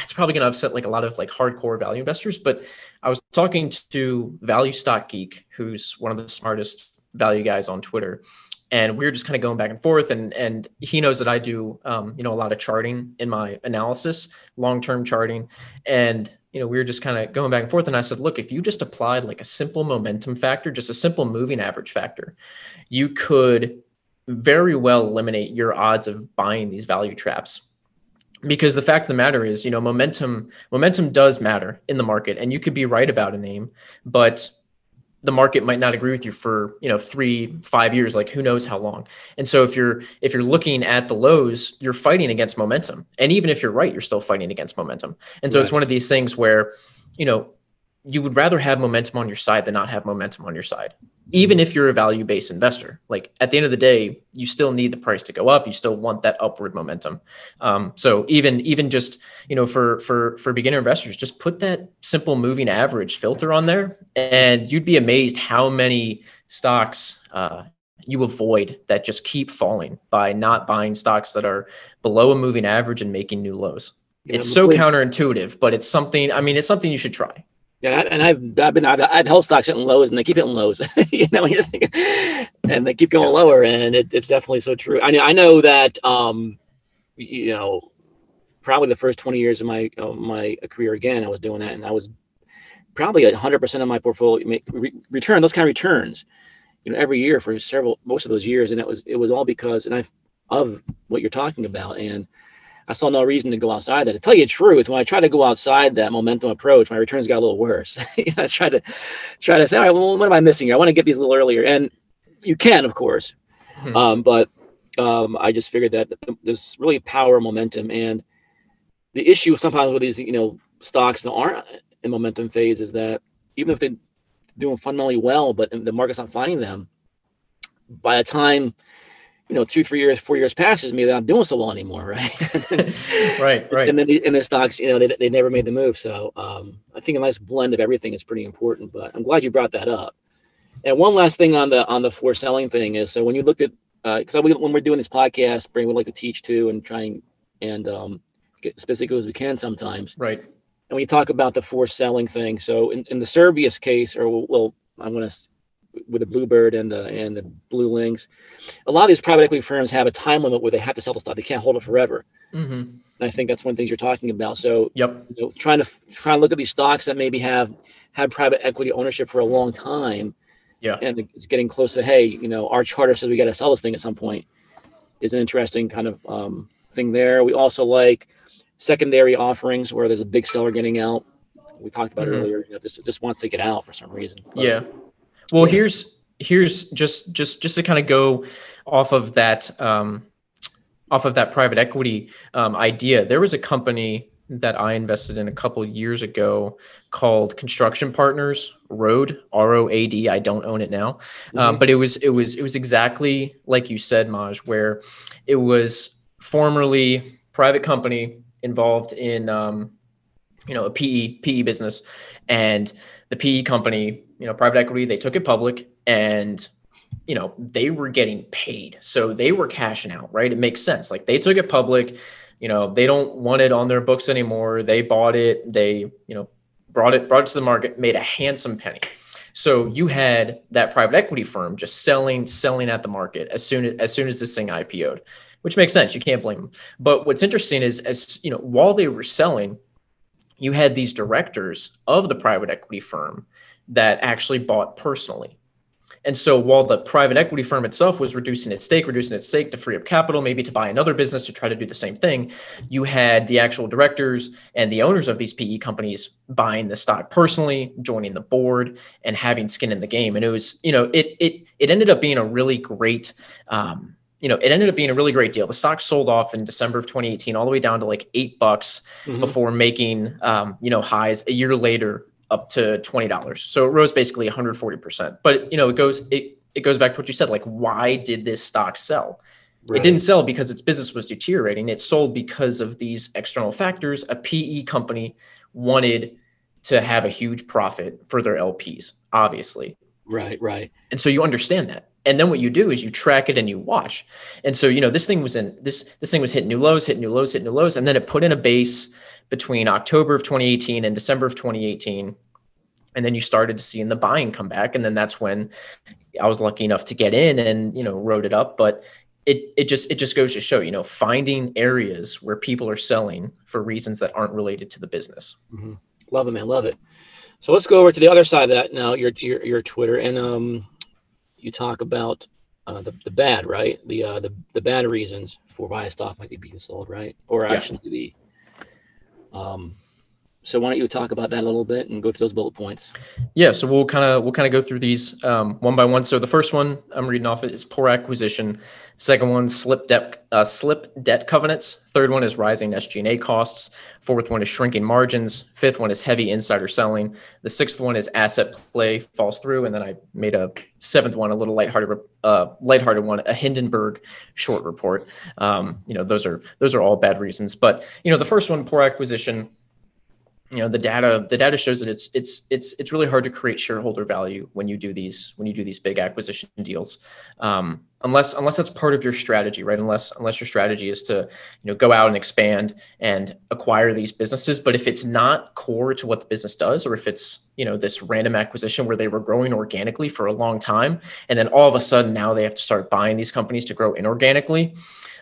it's probably going to upset like a lot of like hardcore value investors but i was talking to value stock geek who's one of the smartest value guys on twitter and we were just kind of going back and forth and and he knows that i do um, you know a lot of charting in my analysis long-term charting and you know we were just kind of going back and forth and i said look if you just applied like a simple momentum factor just a simple moving average factor you could very well eliminate your odds of buying these value traps. Because the fact of the matter is you know momentum momentum does matter in the market and you could be right about a name but the market might not agree with you for you know three five years like who knows how long. And so if you're if you're looking at the lows you're fighting against momentum. And even if you're right you're still fighting against momentum. And so it's one of these things where you know you would rather have momentum on your side than not have momentum on your side even if you're a value based investor. Like at the end of the day you still need the price to go up. You still want that upward momentum. Um, so even even just you know for for for beginner investors just put that simple moving average filter on there and you'd be amazed how many stocks uh, you avoid that just keep falling by not buying stocks that are below a moving average and making new lows. Yeah, it's so counterintuitive but it's something i mean it's something you should try Yeah, and I've I've been I've, I've held stocks hitting lows, and they keep hitting lows. you know, you're thinking, and they keep going lower, and it, it's definitely so true. I know I know that um, you know, probably the first twenty years of my of my career again, I was doing that, and I was probably hundred percent of my portfolio re, return those kind of returns, you know, every year for several most of those years, and it was it was all because and I of what you're talking about, and I saw no reason to go outside that. To tell you the truth, when I tried to go outside that momentum approach, my returns got a little worse. You know, I tried to try to say, all right, well, what am I missing here? I want to get these a little earlier, and you can, of course, Hmm. um, but um, I just figured that there's really power momentum, and the issue sometimes with these, you know, stocks that aren't in momentum phase is that even if they're doing fundamentally well, but the market's not finding them, by the time you know two, three years, four years passes, maybe they're not doing so well anymore, right? right right and then the, and the stocks, you know, they, they never made the move. So um, I think a nice blend of everything is pretty important. But I'm glad you brought that up. And one last thing on the on the for selling thing is so when you looked at because uh, when we're doing this podcast, Brian would like to teach too and trying and um, get as specific as we can sometimes. right And when you talk about the for selling thing, so in, in the Cerberus case, or well, I'm going to with the Bluebird and the and the BlueLinx, a lot of these private equity firms have a time limit where they have to sell the stock; they can't hold it forever. hmm And I think that's one of the things you're talking about. So yep you know, trying to try and look at these stocks that maybe have had private equity ownership for a long time. Yeah. And it's getting close to, hey, you know, our charter says we got to sell this thing at some point is an interesting kind of um, thing there. We also like secondary offerings where there's a big seller getting out. We talked about Mhm. earlier. You know, just just wants to get out for some reason. But- yeah. Well, Yeah. here's here's just just just to kind of go off of that um, off of that private equity um, idea. There was a company that I invested in a couple years ago called Construction Partners Road R O A D. I don't own it now, um, Mhm. but it was it was it was exactly like you said, Maj, where it was formerly private company involved in um, you know a PE PE business, and the PE company, you know, private equity, they took it public and you know they were getting paid. So they were cashing out right? It makes sense. Like they took it public. You know they don't want it on their books anymore. They bought it. They you know brought it brought it to the market made a handsome penny. So you had that private equity firm just selling selling at the market as soon as, as soon as this thing ipo'd which makes sense. You can't blame them. But what's interesting is as you know while they were selling you had these directors of the private equity firm that actually bought personally and so while the private equity firm itself was reducing its stake, reducing its stake to free up capital, maybe to buy another business to try to do the same thing, you had the actual directors and the owners of these PE companies buying the stock personally, joining the board, and having skin in the game. And it was, you know, it it it ended up being a really great um, you know, it ended up being a really great deal. The stock sold off in December of 2018, all the way down to like eight bucks Mhm. before making, um, you know, highs a year later up to twenty dollars. So it rose basically 140 percent. But you know, it goes it it goes back to what you said. Like, why did this stock sell? Right. It didn't sell because its business was deteriorating. It sold because of these external factors. A PE company wanted to have a huge profit for their LPs, obviously. Right. Right. And so you understand that. And then what you do is you track it and you watch. And so, you know, this thing was in this this thing was hitting new lows, hitting new lows, hitting new lows, and then it put in a base between October of 2018 and December of 2018. And then you started to see in the buying come back. And then that's when I was lucky enough to get in and, you know, wrote it up. But it it just it just goes to show, you know, finding areas where people are selling for reasons that aren't related to the business. Love it, man. Love it. So let's go over to the other side of that now. Your your your Twitter and um, you talk about uh, the the bad, right? The uh the the bad reasons for why a stock might be being sold, right? Or Yeah. actually the um. So why don't you talk about that a little bit and go through those bullet points? Yeah, so we'll kind of we'll kind of go through these um, one by one. So the first one I'm reading off is poor acquisition. Second one, slip debt uh, slip debt covenants. Third one is rising SG&A costs. Fourth one is shrinking margins. Fifth one is heavy insider selling. The sixth one is asset play falls through, and then I made a seventh one, a little lighthearted uh, lighthearted one, a Hindenburg short report. Um, you know, those are those are all bad reasons. But you know, the first one, poor acquisition you know the data the data shows that it's it's it's it's really hard to create shareholder value when you do these when you do these big acquisition deals. Um, unless unless that's part of your strategy right? Unless unless your strategy is to you know go out and expand and acquire these businesses. But if it's not core to what the business does or if it's you know this random acquisition where they were growing organically for a long time and then all of a sudden now they have to start buying these companies to grow inorganically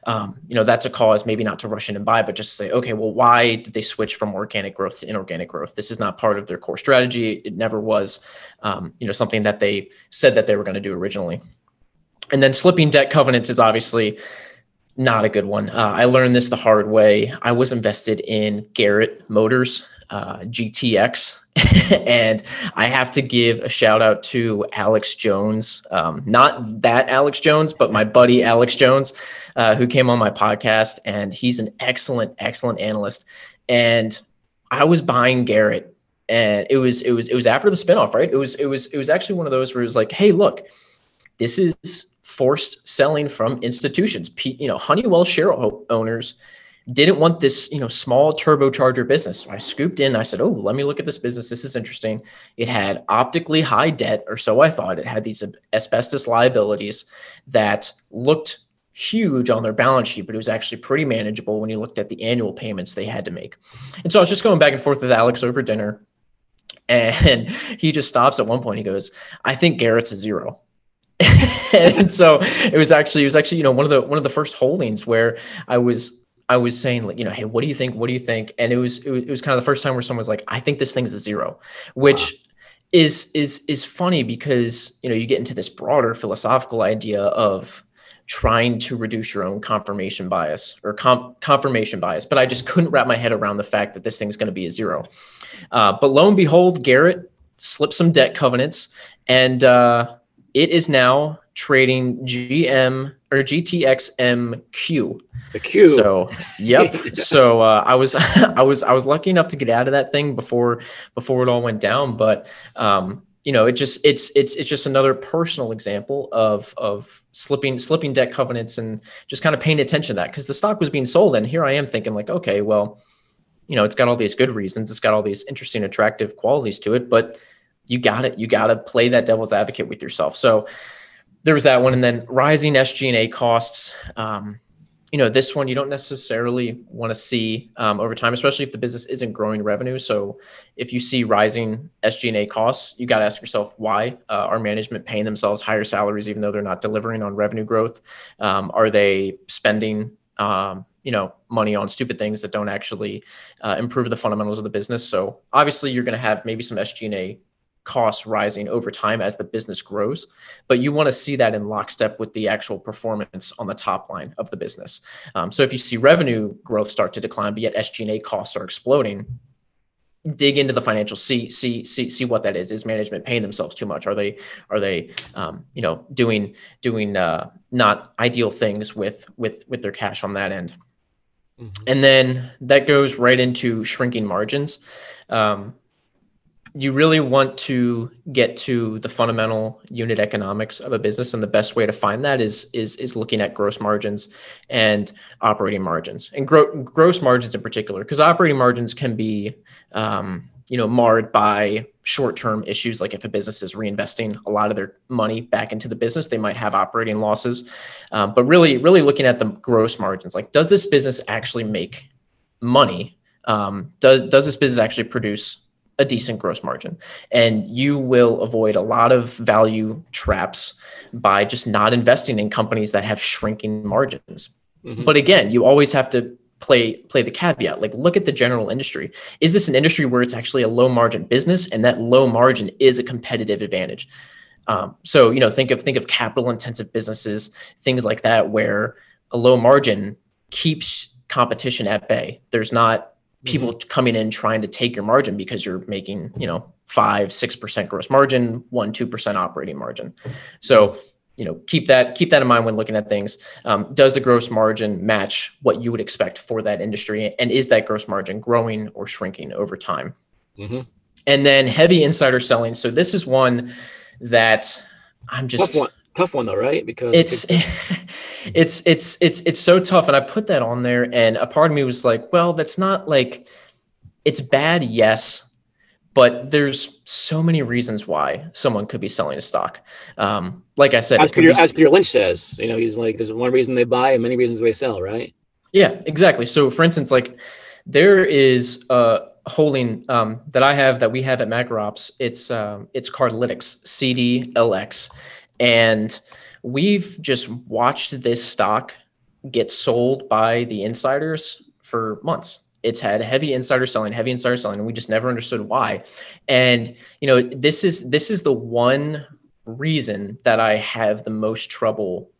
um, you know that's a cause maybe not to rush in and buy but just say okay well why did they switch from organic growth to inorganic growth? This is not part of their core strategy. It never was um, you know something that they said that they were going to do originally. And then slipping debt covenants is obviously not a good one. Uh, i learned this the hard way. I was invested in garrett motors uh, gtx and I have to give a shout out to Alex Jones, um, not that Alex Jones, but my buddy Alex Jones, uh, who came on my podcast, and he's an excellent, excellent analyst. And I was buying Garrett, and it was it was it was after the spinoff, right? It was it was it was actually one of those where it was like, hey, look, this is forced selling from institutions. P, you know, Honeywell share owners didn't want this, you know, small turbocharger business. So I scooped in. I said, "Oh, let me look at this business. This is interesting." It had optically high debt, or so I thought. It had these asbestos liabilities that looked huge on their balance sheet, but it was actually pretty manageable when you looked at the annual payments they had to make. And so I was just going back and forth with Alex over dinner, and he just stops at one point. He goes, "I think Garrett's a zero. and so it was actually it was actually you know one of the one of the first holdings where I was I was saying like, you know, hey, what do you think? What do you think? And it was, it was it was kind of the first time where someone was like, I think this thing's a zero, which wow. is is is funny because you know you get into this broader philosophical idea of trying to reduce your own confirmation bias or com- confirmation bias, but I just couldn't wrap my head around the fact that this thing's going to be a zero. Uh, but lo and behold, Garrett slipped some debt covenants, and uh, it is now trading GM or GTXMQ. The Q. So, yep. so uh, I was I was I was lucky enough to get out of that thing before before it all went down, but um, you know, it just it's it's it's just another personal example of of slipping slipping debt covenants and just kind of paying attention to that because the stock was being sold and here I am thinking like, okay, well, you know, it's got all these good reasons, it's got all these interesting, attractive qualities to it, but you got it, you got to play that devil's advocate with yourself. So there was that one, and then rising SG&A costs. Um, you know, this one you don't necessarily want to see um, over time, especially if the business isn't growing revenue. So, if you see rising SG&A costs, you got to ask yourself why uh, are management paying themselves higher salaries even though they're not delivering on revenue growth? Um, are they spending um, you know money on stupid things that don't actually uh, improve the fundamentals of the business? So, obviously, you're going to have maybe some SG&A costs rising over time as the business grows but you want to see that in lockstep with the actual performance on the top line of the business. Um, so if you see revenue growth start to decline but yet sg&a costs are exploding dig into the financial see see see see what that is. Is management paying themselves too much? Are they are they um, you know doing doing uh, not ideal things with with with their cash on that end? Mm-hmm. and then that goes right into shrinking margins. Um, you really want to get to the fundamental unit economics of a business and the best way to find that is is is looking at gross margins and operating margins. And gro- gross margins in particular because operating margins can be um, you know marred by short-term issues like if a business is reinvesting a lot of their money back into the business they might have operating losses. Um, but really really looking at the gross margins like does this business actually make money? Um, does does this business actually produce a decent gross margin. And you will avoid a lot of value traps by just not investing in companies that have shrinking margins. Mm-hmm. but again you always have to play play the caveat. Like look at the general industry. Is this an industry where it's actually a low margin business? And that low margin is a competitive advantage. Um, so you know think of think of capital intensive businesses things like that where a low margin keeps competition at bay. There's not people mm-hmm. coming in trying to take your margin because you're making you know five six percent gross margin one two percent operating margin so you know keep that keep that in mind when looking at things um, does the gross margin match what you would expect for that industry and is that gross margin growing or shrinking over time mm-hmm. and then heavy insider selling so this is one that i'm just tough one tough one though, right? Because it's it's it's it's it's it's so tough, and I put that on there, and a part of me was like, well, that's not like it's bad, yes, but there's so many reasons why someone could be selling a stock. Um, like I said, as Peter, be, as Peter Lynch says, you know, he's like, there's one reason they buy and many reasons they sell, right? Yeah, exactly. So, for instance, like there is a holding um, that I have that we have at MacroOps. It's um, it's Cardlytics CDLX and we've just watched this stock get sold by the insiders for months. It's had heavy insider selling, heavy insider selling, and we just never understood why. And you know, this is this is the one reason that I have the most trouble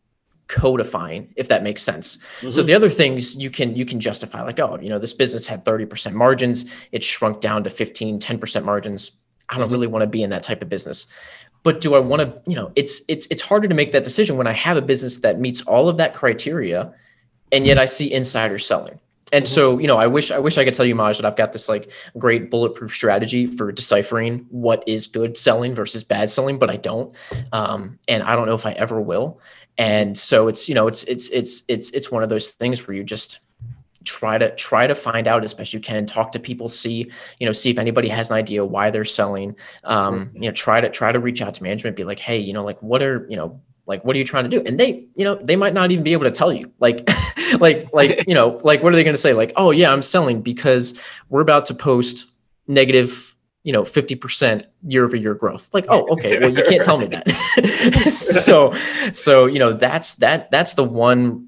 codifying if that makes sense mm-hmm. so the other things you can you can justify like oh you know this business had 30% margins it shrunk down to 15 10% margins i don't mm-hmm. really want to be in that type of business but do I want to, you know, it's it's it's harder to make that decision when I have a business that meets all of that criteria and yet I see insider selling. And mm-hmm. so, you know, I wish I wish I could tell you, Maj, that I've got this like great bulletproof strategy for deciphering what is good selling versus bad selling, but I don't. Um, and I don't know if I ever will. And so it's, you know, it's it's it's it's it's one of those things where you just try to try to find out as best you can talk to people see you know see if anybody has an idea why they're selling. Um, you know try to try to reach out to management be like hey you know like what are you know like what are you trying to do? And they you know they might not even be able to tell you. Like like like you know like what are they going to say? Like oh yeah i'm selling because we're about to post negative you know 50% year over year growth. Like oh okay well you can't tell me that. So so you know that's that that's the one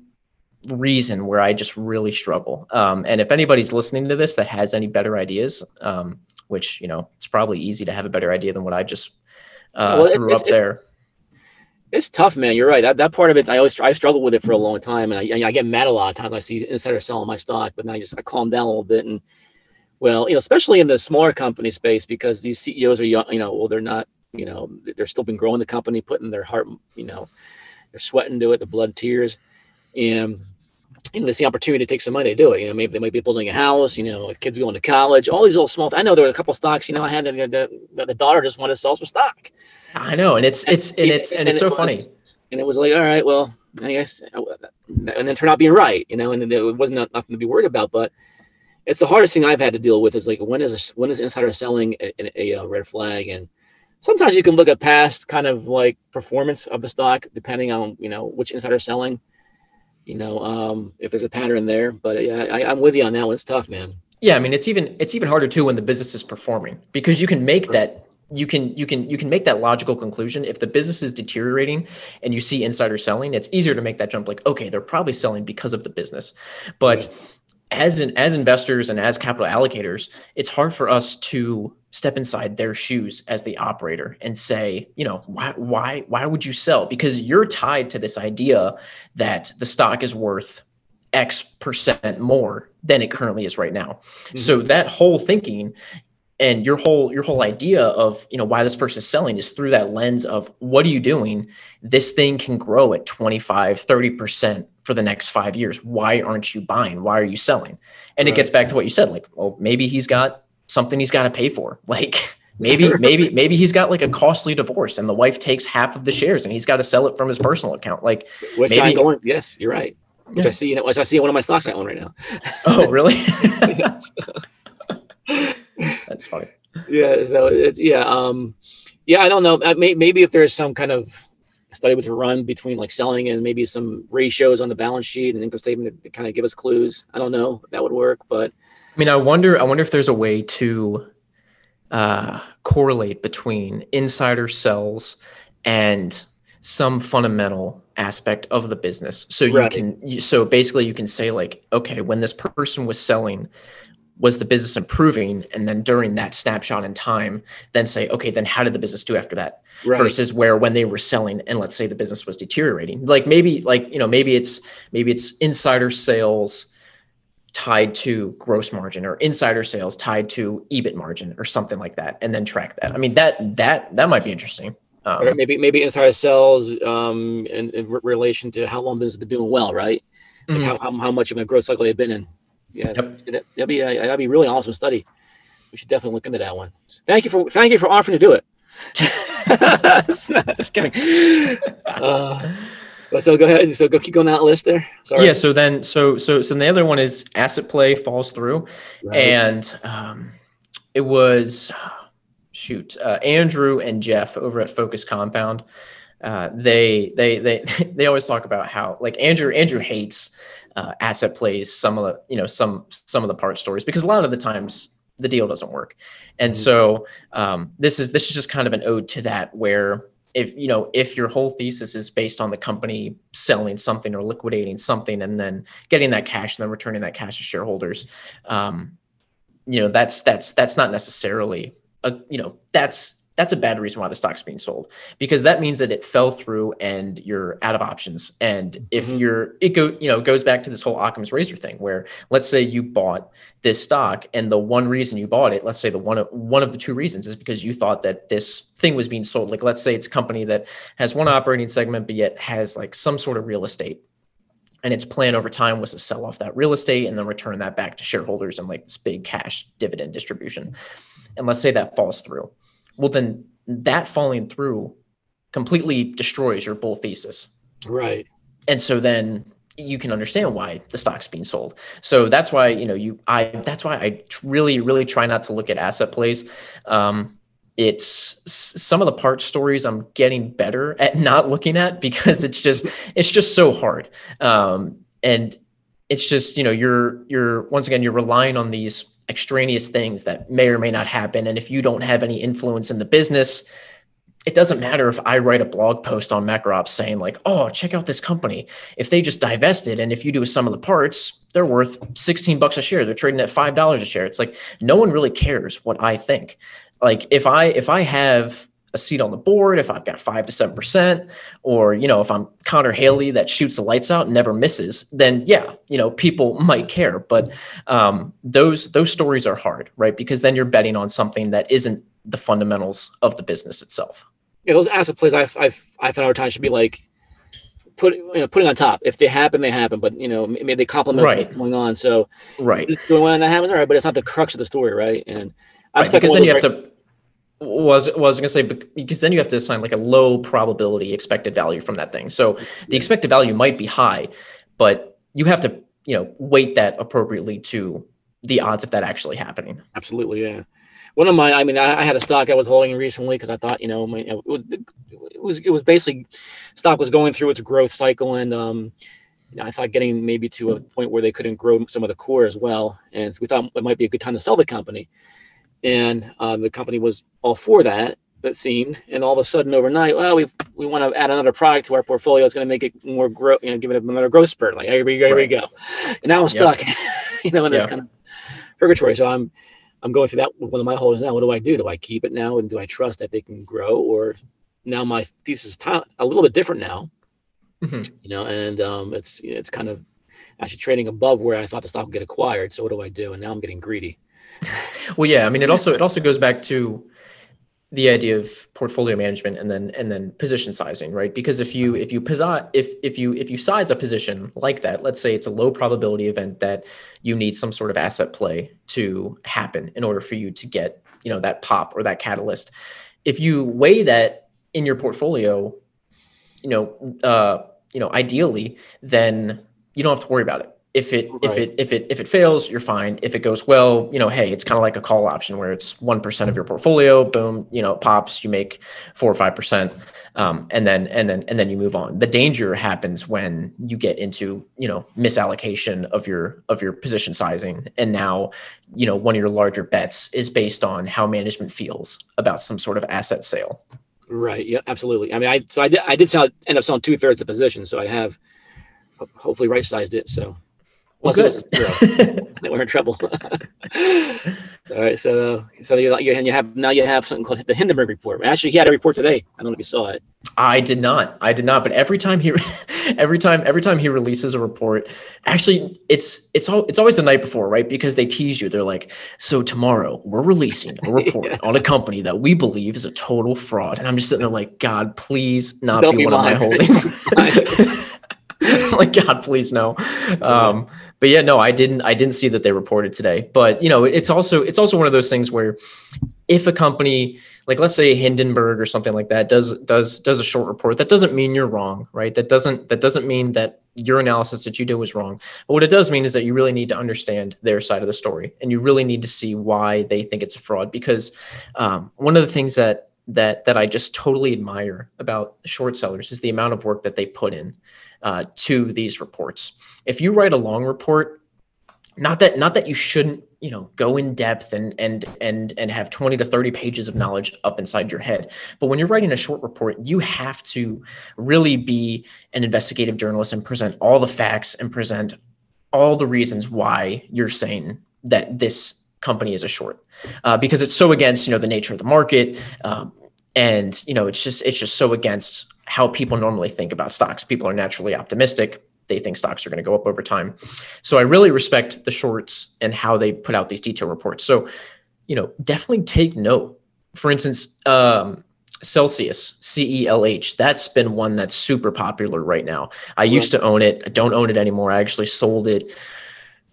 reason where I just really struggle. Um, and if anybody's listening to this that has any better ideas, um, which you know it's probably easy to have a better idea than what I just uh, well, threw up there. It's tough, man. You're right. That, that part of it, I always I struggled with it for a long time, and I, I get mad a lot of times. I see insiders selling my stock, but now I just I calm down a little bit, and well, you know, especially in the smaller company space, because these CEOs are young. You know, well, they're not. You know, they're still been growing the company, putting their heart. You know, they're sweating to it, the blood, tears, and you know, they see opportunity to take some money, they do it. You know, maybe they might be building a house, you know, kids going to college, all these little small. I know there were a couple stocks, you know, I had the, the, the daughter just wanted to sell some stock. I know, and it's it's and it's and, and it's so it funny. Was, and it was like, all right, well, I guess, uh, and then turn out being right, you know, and it wasn't nothing to be worried about. But it's the hardest thing I've had to deal with is like when is when is insider selling a, a, a red flag, and sometimes you can look at past kind of like performance of the stock depending on you know which insider selling you know, um, if there's a pattern there. But yeah, I, am with you on that one. It's tough, man. Yeah, I mean, it's even it's even harder too when the business is performing because you can make that you can you can you can make that logical conclusion if the business is deteriorating and you see insider selling it's easier to make that jump like okay they're probably selling because of the business but yeah as in, as investors and as capital allocators, it's hard for us to step inside their shoes as the operator and say, you know, why why why would you sell? Because you're tied to this idea that the stock is worth X percent more than it currently is right now. Mm-hmm. So that whole thinking and your whole your whole idea of you know why this person is selling is through that lens of what are you doing this thing can grow at 25 30% for the next five years why aren't you buying why are you selling and right. it gets back to what you said like well maybe he's got something he's got to pay for like maybe maybe maybe he's got like a costly divorce and the wife takes half of the shares and he's got to sell it from his personal account like which maybe, I'm going yes you're right which yeah. I see which I see in one of my stocks I own right now oh really That's funny. Yeah. So it's yeah. Um, yeah. I don't know. Maybe if there's some kind of study to run between like selling and maybe some ratios on the balance sheet and income statement to kind of give us clues. I don't know if that would work, but I mean, I wonder. I wonder if there's a way to uh, correlate between insider sells and some fundamental aspect of the business. So you right. can. So basically, you can say like, okay, when this person was selling was the business improving and then during that snapshot in time then say okay then how did the business do after that right. versus where when they were selling and let's say the business was deteriorating like maybe like you know maybe it's maybe it's insider sales tied to gross margin or insider sales tied to ebit margin or something like that and then track that i mean that that that might be interesting um, maybe maybe insider sales um in, in, relation to how long this has been doing well right like mm-hmm. how, how, how much of a growth cycle they've been in yeah, yep. that, would be a, that'd be really awesome study. We should definitely look into that one. Thank you for thank you for offering to do it. just kidding. Uh, so go ahead. And so go keep going that list there. Sorry. Yeah. So then, so so so the other one is asset play falls through, right. and um, it was shoot uh, Andrew and Geoff over at Focus Compound. Uh, they they they they always talk about how like Andrew Andrew hates uh, asset plays, some of the you know some sum of the part stories because a lot of the times the deal doesn't work, and mm-hmm. so um, this is this is just kind of an ode to that where if you know if your whole thesis is based on the company selling something or liquidating something and then getting that cash and then returning that cash to shareholders um, you know that's that's that's not necessarily a you know that's that's a bad reason why the stock's being sold because that means that it fell through and you're out of options. And if mm-hmm. you're, it go, you know, goes back to this whole Occam's razor thing where let's say you bought this stock and the one reason you bought it, let's say the one of one of the two reasons is because you thought that this thing was being sold. Like let's say it's a company that has one operating segment, but yet has like some sort of real estate and its plan over time was to sell off that real estate and then return that back to shareholders and like this big cash dividend distribution. And let's say that falls through well then that falling through completely destroys your bull thesis. Right. And so then you can understand why the stock's being sold. So that's why you know you i that's why i really really try not to look at asset plays. Um, it's sum of the part stories i'm getting better at not looking at because it's just it's just so hard. Um, and it's just you know you're you're once again you're relying on these extraneous things that may or may not happen. And if you don't have any influence in the business, it doesn't matter if I write a blog post on MacroOps saying like, "Oh, check out this company. If they just divested, and if you do sum of the parts, they're worth 16 bucks a share. They're trading at five dollars a share." It's like no one really cares what I think. Like if I if I have a seat on the board, if I've got five to seven percent, or you know, if I'm Connor Haley that shoots the lights out and never misses, then yeah, you know, people might care. But um, those those stories are hard, right? Because then you're betting on something that isn't the fundamentals of the business itself. Yeah, those asset plays I've I've I thought our time should be like put you know putting on top. If they happen, they happen. But you know, maybe they complement Right. what's going on. So Right. when that happens, all right, but it's not the crux of the story, right? And I'm Right, stuck because then you of have to was was gonna say because then you have to assign like a low probability expected value from that thing. So the expected value might be high, but you have to you know weight that appropriately to the odds of that actually happening. Absolutely, yeah. One of my, I mean, I, I had a stock I was holding recently because I thought, you know, my, it was, it was, it was basically, stock was going through its growth cycle, and um, you know, I thought getting maybe to a point where they couldn't grow some of the core as well, and so we thought it might be a good time to sell the company, and uh, the company was all for that. It seemed, and all of a sudden, overnight, well, we we want to add another product to our portfolio. It's going to make it more grow, you know, give it another growth spurt. Like here we go, here we Right. go. And now I'm Yep. stuck, you know, in this Yeah. kind of purgatory. So I'm I'm going through that with one of my holdings now. What do I do? Do I keep it now, and do I trust that they can grow, or now my thesis is ti- a little bit different now, Mhm. you know, and um, it's it's kind of actually trading above where I thought the stock would get acquired. So what do I do? And now I'm getting greedy. Well, yeah, I mean, it also it also goes back to the idea of portfolio management and then and then position sizing, right? Because if you if you posi- if if you if you size a position like that, let's say it's a low probability event that you need some sort of asset play to happen in order for you to get you know that pop or that catalyst. If you weigh that in your portfolio, you know, uh, you know, ideally, then you don't have to worry about it. If it if it if it if it fails, you're fine. If it goes well, you know, hey, it's kind of like a call option where it's one percent of your portfolio. Boom, you know, it pops. You make four or five percent, um, and then and then and then you move on. The danger happens when you get into you know misallocation of your of your position sizing, and now you know one of your larger bets is based on how management feels about some sort of asset sale. Right. Yeah. Absolutely. I mean, I so I did I did sell end up selling two thirds of the position, so I have hopefully right sized it. So Well, it good. then we're in trouble. All right, so so you you and you have now you have something called the Hindenburg report. Actually, he had a report today. I don't know if you saw it. I did not. I did not. But every time he, every time, every time he releases a report, actually, it's it's all it's always the night before, right? Because they tease you. They're like, "So tomorrow we're releasing a report Yeah. on a company that we believe is a total fraud." And I'm just sitting there like, "God, please not be, be one of my holdings." like God, please no. Um, but yeah, no, I didn't. I didn't see that they reported today. But you know, it's also it's also one of those things where if a company like let's say Hindenburg or something like that does does does a short report, that doesn't mean you're wrong, right? That doesn't that doesn't mean that your analysis that you did was wrong. But what it does mean is that you really need to understand their side of the story, and you really need to see why they think it's a fraud. Because um, one of the things that that that I just totally admire about short sellers is the amount of work that they put in uh, to these reports. If you write a long report, not that not that you shouldn't you know go in depth and and and and have 20 to 30 pages of knowledge up inside your head but when you're writing a short report you have to really be an investigative journalist and present all the facts and present all the reasons why you're saying that this company is a short uh, because it's so against you know the nature of the market um, and you know it's just it's just so against how people normally think about stocks. People are naturally optimistic. They think stocks are going to go up over time. So i really respect the shorts and how they put out these detailed reports. So you know definitely take note. For instance um, celsius c-e-l-h that's been one that's super popular right now. I used to own it. I don't own it anymore. I actually sold it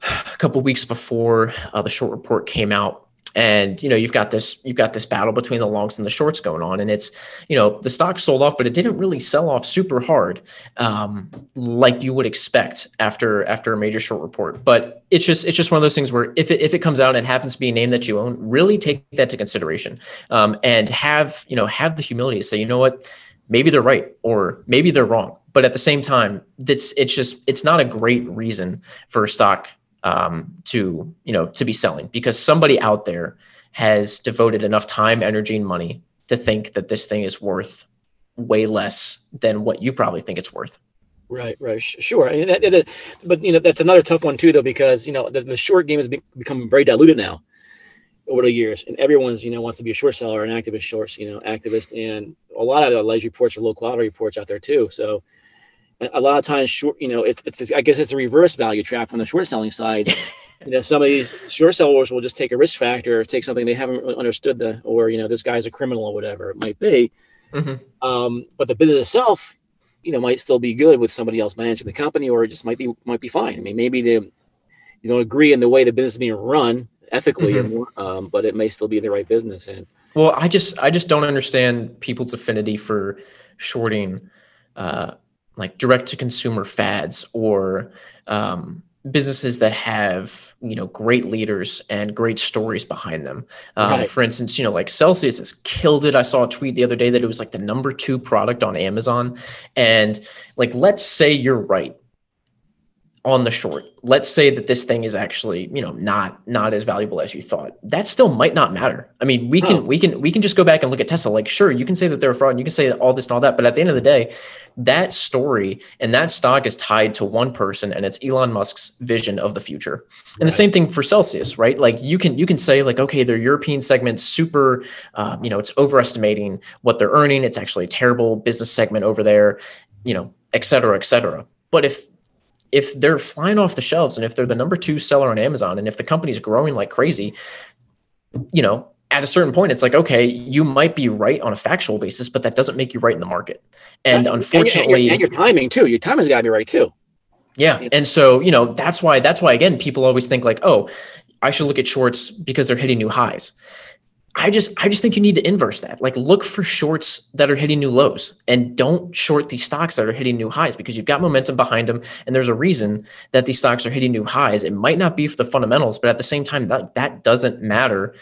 a couple weeks before uh, the short report came out and you know you've got this you've got this battle between the longs and the shorts going on. And it's you know the stock sold off but it didn't really sell off super hard um, like you would expect after after a major short report. But it's just it's just one of those things where if it, if it comes out and happens to be a name that you own really take that to consideration. Um, and have you know have the humility to say you know what? Maybe they're right or maybe they're wrong. But at the same time that's it's just it's not a great reason for a stock um, to you know to be selling because somebody out there has devoted enough time energy and money to think that this thing is worth way less than what you probably think it's worth Right, right, sure. I mean, that, but you know that's another tough one too, though, because you know the, the short game has be, become very diluted now. over the years, and everyone's you know wants to be a short seller, an activist short, you know, activist, and a lot of the alleged reports are low quality reports out there too. So a lot of times, short, you know, it's it's I guess it's a reverse value trap on the short selling side. you know, some of these short sellers will just take a risk factor, or take something they haven't really understood the, or you know, this guy's a criminal or whatever it might be. Mm-hmm. Um, but the business itself, you know, might still be good with somebody else managing the company, or it just might be might be fine. I mean, maybe they you don't agree in the way the business is being run ethically, mm-hmm. um, but it may still be the right business. And well, I just I just don't understand people's affinity for shorting, uh, like direct to consumer fads or um, businesses that have you know great leaders and great stories behind them. Um, right. for instance you know like celsius has killed it. I saw a tweet the other day that it was like the number two product on amazon. And like let's say you're right on the short. Let's say that this thing is actually you know not not as valuable as you thought. That still might not matter. I mean we can oh. we can we can just go back and look at tesla. Like sure you can say that they're a fraud and you can say all this and all that but at the end of the day that story and that stock is tied to one person and it's elon musk's vision of the future. And right. the same thing for celsius right? Like you can you can say like okay their european segment super um, you know it's overestimating what they're earning. It's actually a terrible business segment over there you know et cetera et cetera. But if if they're flying off the shelves and if they're the number two seller on Amazon and if the company's growing like crazy, you know, at a certain point, it's like, okay, you might be right on a factual basis, but that doesn't make you right in the market. And unfortunately, and your, and your timing too, your timing's got to be right too. Yeah. And so, you know, that's why, that's why, again, people always think like, oh, I should look at shorts because they're hitting new highs. I just I just think you need to inverse that. Like look for shorts that are hitting new lows and don't short these stocks that are hitting new highs because you've got momentum behind them and there's a reason that these stocks are hitting new highs. It might not be for the fundamentals, but at the same time that that doesn't matter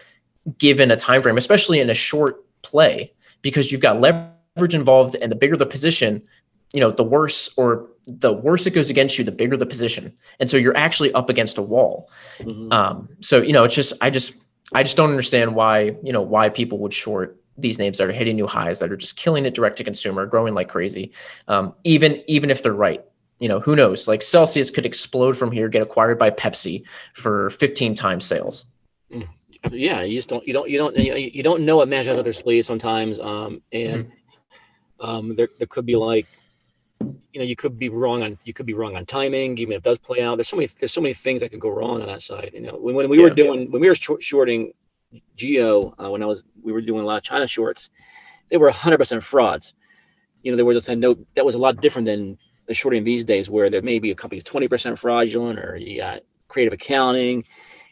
given a time frame, especially in a short play because you've got leverage involved and the bigger the position, you know, the worse or the worse it goes against you, the bigger the position. And so you're actually up against a wall. Mm-hmm. Um, so, you know, it's just I just I just don't understand why, you know, why people would short these names that are hitting new highs that are just killing it direct to consumer, growing like crazy. Um, even even if they're right, you know, who knows? Like Celsius could explode from here, get acquired by Pepsi for 15 times sales. Mm. Yeah, you just don't you don't you don't you don't know what magic up their sleeves sometimes. Um, and mm-hmm. um, there there could be like you know you could be wrong on you could be wrong on timing even if it does play out. There's so many there's so many things that could go wrong on that side you know. When, when we yeah, were doing when we were shorting geo uh, when i was we were doing a lot of china shorts they were 100% frauds. You know there was a note that was a lot different than the shorting these days where there may be a company's 20% fraudulent or you got creative accounting.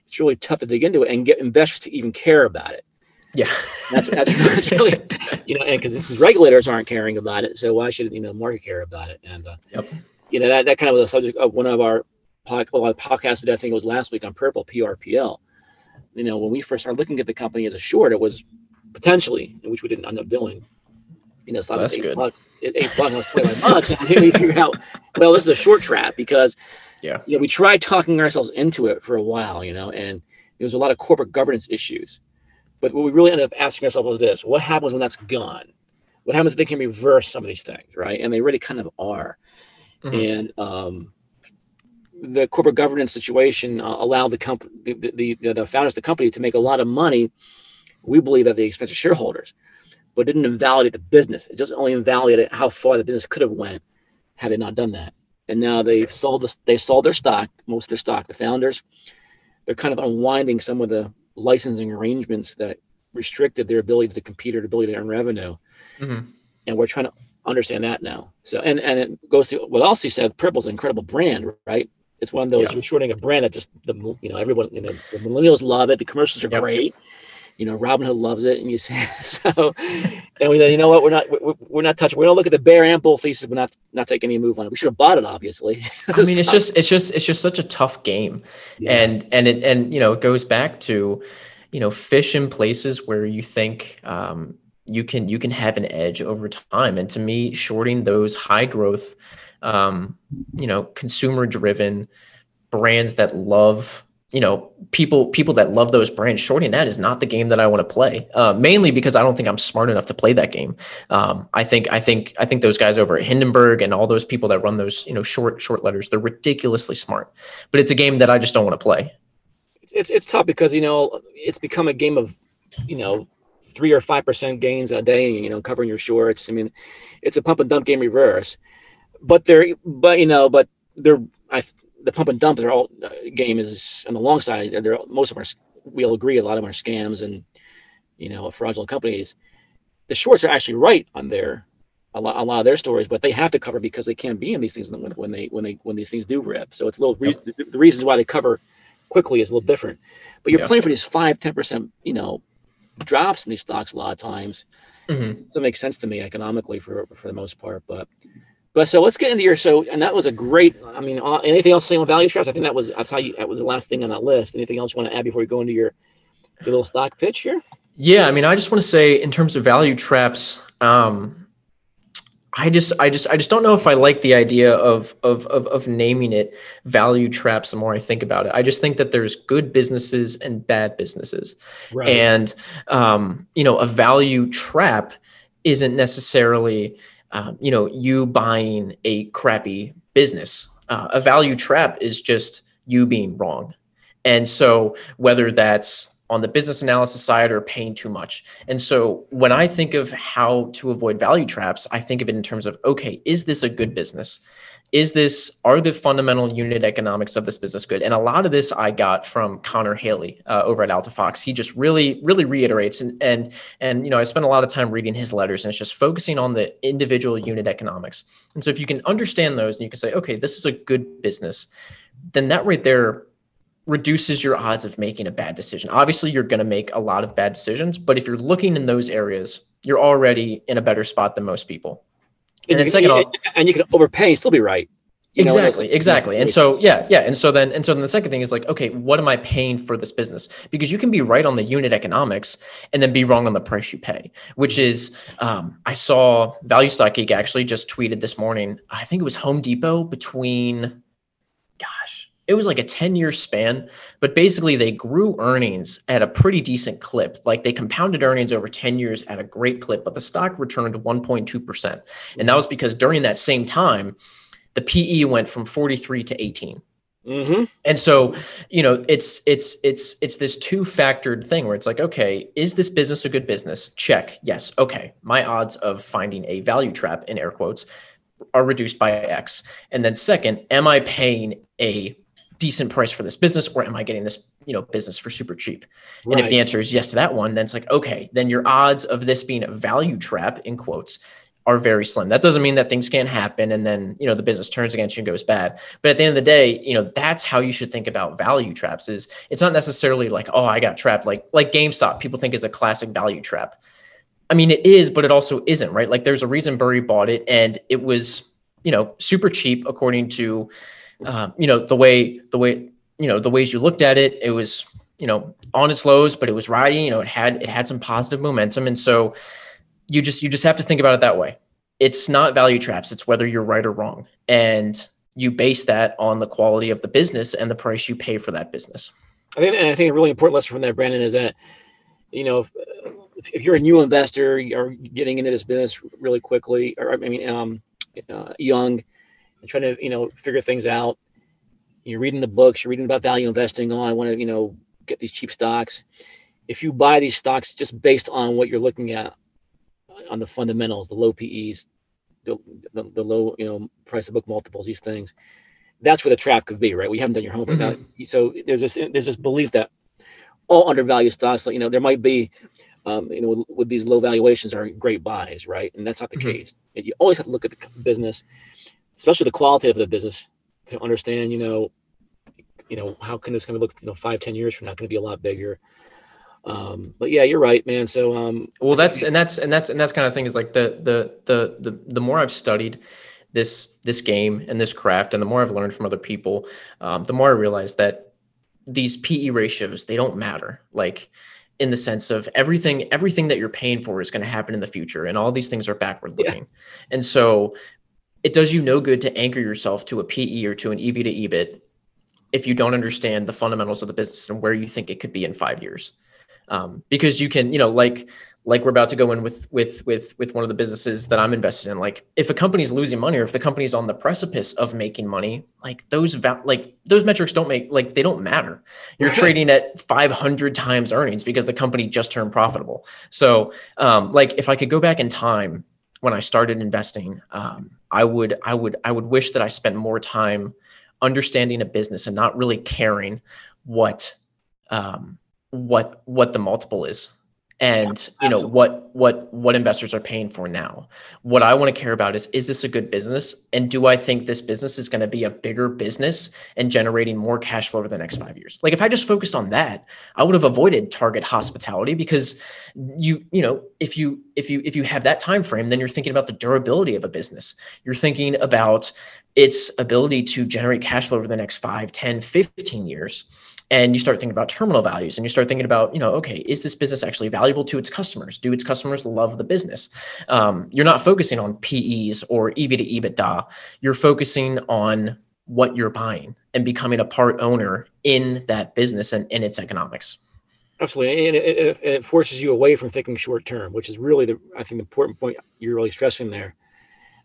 It's really tough to dig into it and get investors to even care about it yeah, that's that's really you know, and because this is regulators aren't caring about it, so why should you know market care about it? And uh, yep. you know that that kind of was a subject of one of our podcast, podcasts that I think it was last week on Purple PRPL. You know, when we first started looking at the company as a short, it was potentially, which we didn't end up doing. You know, so that's eight good. Eight bucks, twenty five bucks, and we figure out, well, this is a short trap because yeah, you know, we tried talking ourselves into it for a while, you know, and there was a lot of corporate governance issues but what we really end up asking ourselves is this: What happens when that's gone? What happens if they can reverse some of these things, right? And they really kind of are. Mm-hmm. And um, the corporate governance situation uh, allowed the company, the, the, the founders of the company, to make a lot of money. We believe at the expense of shareholders, but didn't invalidate the business. It just only invalidated how far the business could have went had they not done that. And now they've sold the, they sold their stock, most of their stock. The founders, they're kind of unwinding some of the licensing arrangements that restricted their ability to compete or ability to earn revenue. Mm-hmm. And we're trying to understand that now. So, and, and it goes to what else you said, Purple's an incredible brand, right? It's one of those, yeah. you're shorting a brand that just, the you know, everyone, you know, the millennials love it. The commercials are yep. great. You know, Robinhood loves it. And you say, so, and we said, you know what, we're not, we're, we're not touching, we don't look at the bear and bull thesis, but not, not take any move on it. We should have bought it, obviously. I mean, it's just, it's just, it's just such a tough game. Yeah. And, and it, and, you know, it goes back to, you know, fish in places where you think um, you can you can have an edge over time. And to me, shorting those high growth, um, you know, consumer driven brands that love you know people people that love those brands shorting that is not the game that i want to play uh, mainly because i don't think i'm smart enough to play that game um, i think i think i think those guys over at hindenburg and all those people that run those you know short short letters they're ridiculously smart but it's a game that i just don't want to play it's it's tough because you know it's become a game of you know three or five percent gains a day. You know, covering your shorts. I mean, it's a pump and dump game reverse. But they're but you know but they're I the pump and dump they're all uh, game is on the long side. They're most of are we'll agree a lot of them are scams and you know fraudulent companies. The shorts are actually right on their a lot, a lot of their stories, but they have to cover because they can't be in these things when, when they when they when these things do rip. So it's a little re- the reasons why they cover quickly is a little different. But you're playing for these five, 10 percent, you know, drops in these stocks a lot of times. Mm-hmm. So it makes sense to me economically for for the most part. But but so let's get into your so and that was a great. I mean, uh, anything else saying on value traps? I think that was that's how you that was the last thing on that list. Anything else you want to add before we go into your your little stock pitch here? Yeah, I mean, I just want to say in terms of value traps, um, I just, I just, I just don't know if I like the idea of, of, of, of naming it value traps. The more I think about it, I just think that there's good businesses and bad businesses, right. and um, you know, a value trap isn't necessarily, um, you know, you buying a crappy business. Uh, a value trap is just you being wrong, and so whether that's on the business analysis side or paying too much. And so when I think of how to avoid value traps, I think of it in terms of okay, is this a good business? Is this are the fundamental unit economics of this business good? And a lot of this I got from Connor Haley uh, over at AltaFox. He just really, really reiterates and and and you know I spent a lot of time reading his letters, and it's just focusing on the individual unit economics. And so if you can understand those, and you can say, okay, this is a good business, then that right there reduces your odds of making a bad decision. Obviously, you're going to make a lot of bad decisions, but if you're looking in those areas, you're already in a better spot than most people. And, and then second off, and you can overpay and still be right. You exactly, know, exactly. And so yeah, yeah. And so then and so then the second thing is like, okay, what am I paying for this business? Because you can be right on the unit economics and then be wrong on the price you pay, which is um, I saw Value Stock Geek actually just tweeted this morning. I think it was Home Depot between it was like a 10 year span, but basically they grew earnings at a pretty decent clip. Like they compounded earnings over 10 years at a great clip, but the stock returned 1.2%. And that was because during that same time, the PE went from 43 to 18. Mm-hmm. And so, you know, it's it's it's it's this two factored thing where it's like, okay, is this business a good business? Check. Yes. Okay. My odds of finding a value trap in air quotes are reduced by X. And then second, am I paying a decent price for this business or am i getting this you know business for super cheap? Right. and if the answer is yes to that one then it's like okay then your odds of this being a value trap in quotes are very slim. That doesn't mean that things can't happen and then you know the business turns against you and goes bad. But at the end of the day you know that's how you should think about value traps is it's not necessarily like oh i got trapped like like gamestop people think is a classic value trap. I mean it is but it also isn't right? Like there's a reason burry bought it and it was you know super cheap according to um, you know the way the way you know the ways you looked at it it was you know on its lows but it was riding you know it had it had some positive momentum. And so you just you just have to think about it that way. It's not value traps. It's whether you're right or wrong. And you base that on the quality of the business and the price you pay for that business. I think and i think a really important lesson from that brandon is that you know if, if you're a new investor or getting into this business really quickly or i mean um, uh, young and trying to, you know, figure things out. You're reading the books, you're reading about value investing. Oh, I want to, you know, get these cheap stocks. If you buy these stocks just based on what you're looking at on the fundamentals, the low PEs, the, the, the low, you know, price of book multiples, these things, that's where the trap could be, right? We haven't done your homework. Mm-hmm. So there's this there's this belief that all undervalued stocks, like you know, there might be, um, you know, with, with, these low valuations are great buys, right? And that's not the mm-hmm. case. You always have to look at the business especially the quality of the business to understand, you know, you know, how can this kind of look, you know, five, ten years from now, going to be a lot bigger. Um, but yeah, you're right, man. So, um, well, that's, and that's, and that's, and that's kind of thing is like the, the, the, the, the more I've studied this, this game and this craft, and the more I've learned from other people, um, the more I realize that these PE ratios, they don't matter. Like, in the sense of everything everything that you're paying for is going to happen in the future and all these things are backward looking yeah. and so it does you no good to anchor yourself to a PE or to an EV to EBIT if you don't understand the fundamentals of the business and where you think it could be in five years. um, because you can, you know, like like we're about to go in with with with with one of the businesses that I'm invested in. Like if a company's losing money or if the company's on the precipice of making money, like those va- like those metrics don't make like they don't matter. You're trading at 500 times earnings because the company just turned profitable. So um, like if I could go back in time when I started investing, um, I would I would I would wish that I spent more time understanding a business and not really caring what um, what what the multiple is and you know what what what investors are paying for now. What i want to care about is is this a good business? And do i think this business is going to be a bigger business and generating more cash flow over the next five years? Like if i just focused on that i would have avoided target hospitality because you you know if you if you if you have that time frame then you're thinking about the durability of a business. You're thinking about its ability to generate cash flow over the next 5 10 15 years and you start thinking about terminal values and you start thinking about you know okay is this business actually valuable to its customers? Do its customers love the business? Um, you're not focusing on pe's or ev to ebitda you're focusing on what you're buying and becoming a part owner in that business and in its economics. Absolutely and it, it, it forces you away from thinking short term which is really the i think the important point you're really stressing there.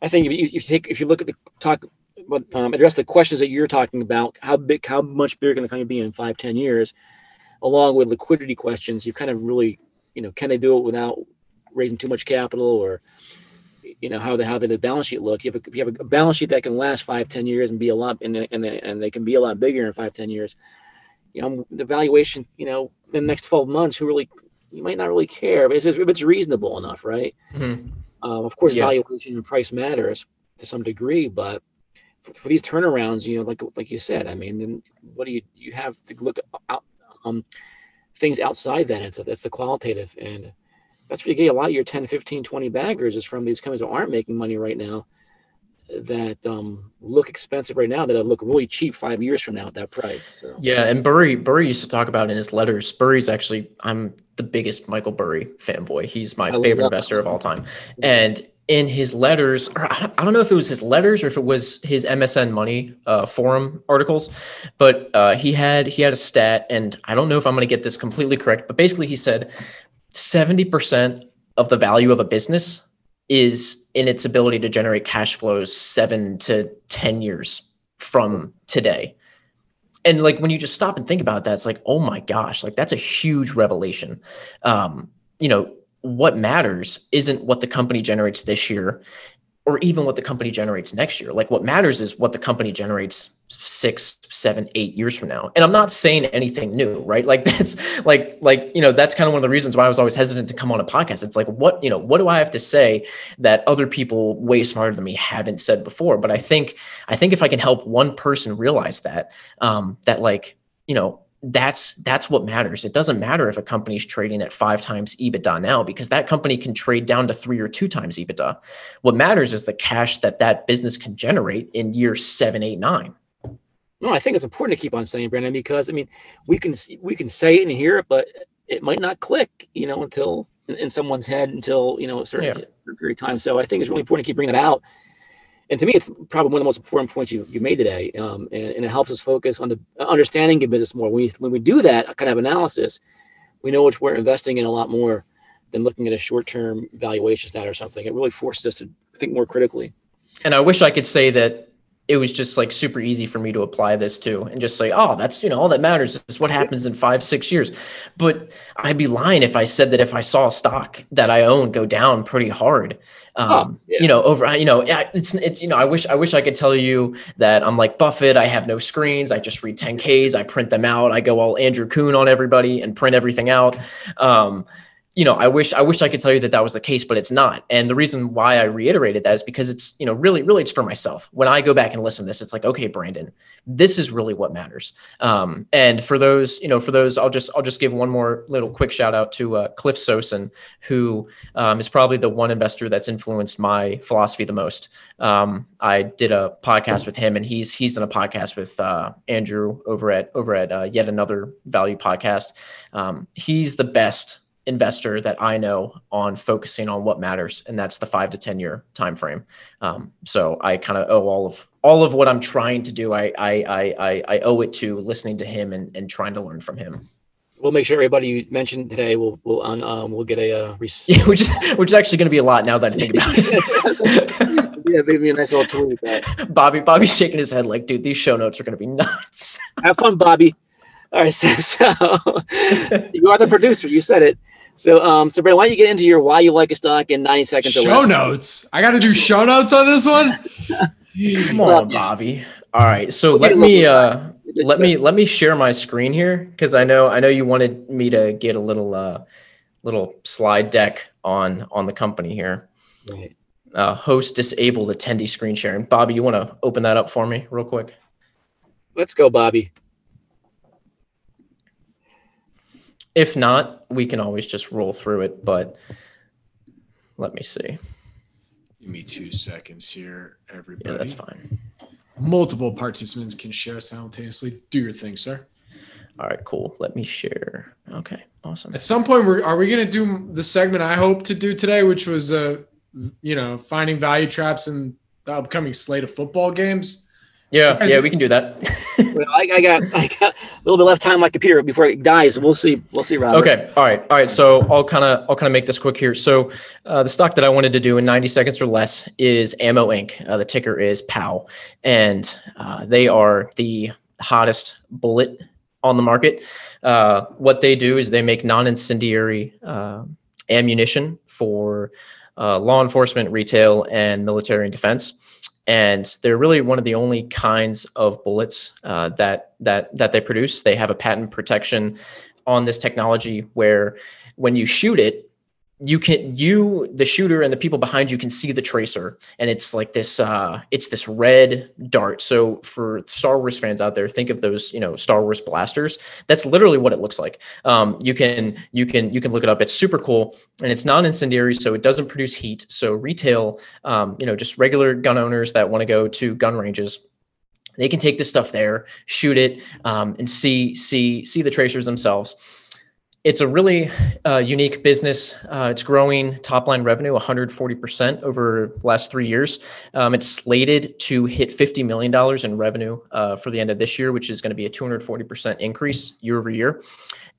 I think if you, if you take if you look at the talk but um, address the questions that you're talking about. How big, how much bigger can the company be in five, ten years? Along with liquidity questions, you kind of really, you know, can they do it without raising too much capital, or you know, how the how did the balance sheet look? You have a, if you have a balance sheet that can last five, ten years and be a lot, and and and they can be a lot bigger in five, ten years. You know, the valuation, you know, in the next twelve months, who really you might not really care, but if it's, if it's reasonable enough, right? Mm-hmm. Um, of course, yeah. valuation and price matters to some degree, but for, for, these turnarounds, you know, like like you said, I mean, then what do you you have to look out um things outside that, and so that's the qualitative, and that's where you get a lot of your 10, 15, 20 baggers is from these companies that aren't making money right now that um, look expensive right now that look really cheap five years from now at that price. So. Yeah, and Burry Burry used to talk about in his letters. Burry's actually I'm the biggest Michael Burry fanboy. He's my I favorite investor of all time, and in his letters, or I don't know if it was his letters or if it was his MSN Money uh, forum articles, but uh, he had he had a stat, and I don't know if I'm going to get this completely correct, but basically he said seventy percent of the value of a business is in its ability to generate cash flows seven to ten years from today. And like when you just stop and think about that, it's like, oh my gosh, like that's a huge revelation. Um, you know, what matters isn't what the company generates this year or even what the company generates next year. Like what matters is what the company generates six, seven, eight years from now. And I'm not saying anything new, right? Like that's like, like, you know, that's kind of one of the reasons why I was always hesitant to come on a podcast. It's like, what, you know, what do I have to say that other people way smarter than me haven't said before? But I think, I think if I can help one person realize that, um, that like, you know, that's that's what matters. It doesn't matter if a company's trading at five times EBITDA now because that company can trade down to three or two times EBITDA. What matters is the cash that that business can generate in year seven, eight, nine. No, I think it's important to keep on saying, Brandon, because I mean, we can we can say it and hear it, but it might not click, you know, until in, someone's head until you know a certain, yeah. certain period of time. So I think it's really important to keep bringing that out and to me, it's probably one of the most important points you, you made today. Um, and, and, it helps us focus on the understanding of business more. When we, when we do that kind of analysis, we know which we're investing in a lot more than looking at a short-term valuation stat or something. It really forces us to think more critically. And I wish I could say that it was just like super easy for me to apply this to and just say, oh, that's, you know, all that matters is what happens in five, six years. But I'd be lying if I said that if I saw a stock that I own go down pretty hard, um, oh, yeah. you know, over, you know, it's, it's, you know, I wish, I wish I could tell you that I'm like Buffett. I have no screens. I just read 10Ks. I print them out. I go all Andrew Kuhn on everybody and print everything out. Um, you know, I wish I wish I could tell you that that was the case, but it's not. And the reason why I reiterated that is because it's you know really really it's for myself. When I go back and listen to this, it's like okay, Brandon, this is really what matters. Um, and for those you know for those, I'll just I'll just give one more little quick shout out to uh, Cliff Sosin, who um, is probably the one investor that's influenced my philosophy the most. Um, I did a podcast with him, and he's he's in a podcast with uh, Andrew over at over at uh, yet another value podcast. Um, he's the best investor that I know on focusing on what matters, and that's the five to ten year time frame. Um, so I kind of owe all of all of what I'm trying to do. I I I I owe it to listening to him and, and trying to learn from him. we'll make sure everybody you mentioned today will will on um will get a uh, rec- Yeah, which is which is actually going to be a lot now that I think about it. yeah, maybe a nice little tweet. Bobby Bobby's shaking his head like, dude, these show notes are going to be nuts. have fun, Bobby. All right, so, so you are the producer. You said it. So, um, so Brandon, why don't you get into your why you like a stock in 90 seconds? or Show less? notes. I got to do show notes on this one. Come Well, on, Bobby. All right, so We'll let me uh let me let me share my screen here because I know I know you wanted me to get a little uh little slide deck on on the company here. Right. Uh, host disabled attendee screen sharing. Bobby, you want to open that up for me real quick? Let's go, Bobby. If not, we can always just roll through it. But let me see. Give me two seconds here, everybody. Yeah, that's fine. Multiple participants can share simultaneously. Do your thing, sir. All right, cool. Let me share. Okay, awesome. At some point, we're, are we going to do the segment I hope to do today, which was, uh, you know, finding value traps in the upcoming slate of football games? Yeah, yeah, we can do that. Well, I, I got I got a little bit left time on my computer before it dies. We'll see. We'll see, Robert. Okay. All right. All right. So I'll kind of I'll kind of make this quick here. So uh, the stock that I wanted to do in 90 seconds or less is Ammo Inc. Uh, the ticker is POW, and uh, they are the hottest bullet on the market. Uh, what they do is they make non-incendiary uh, ammunition for uh, law enforcement, retail, and military and defense. And they're really one of the only kinds of bullets uh, that that that they produce. They have a patent protection on this technology where when you shoot it you can you the shooter and the people behind you can see the tracer and it's like this uh it's this red dart. So for star wars fans out there think of those you know star wars blasters. That's literally what it looks like. Um you can you can you can look it up. It's super cool and it's non-incendiary so it doesn't produce heat. So retail um you know just regular gun owners that want to go to gun ranges they can take this stuff there shoot it um, and see see see the tracers themselves it's a really uh, unique business. Uh, it's growing top line revenue 140% over the last three years. Um, it's slated to hit $50 million in revenue uh, for the end of this year, which is going to be a 240% increase year over year.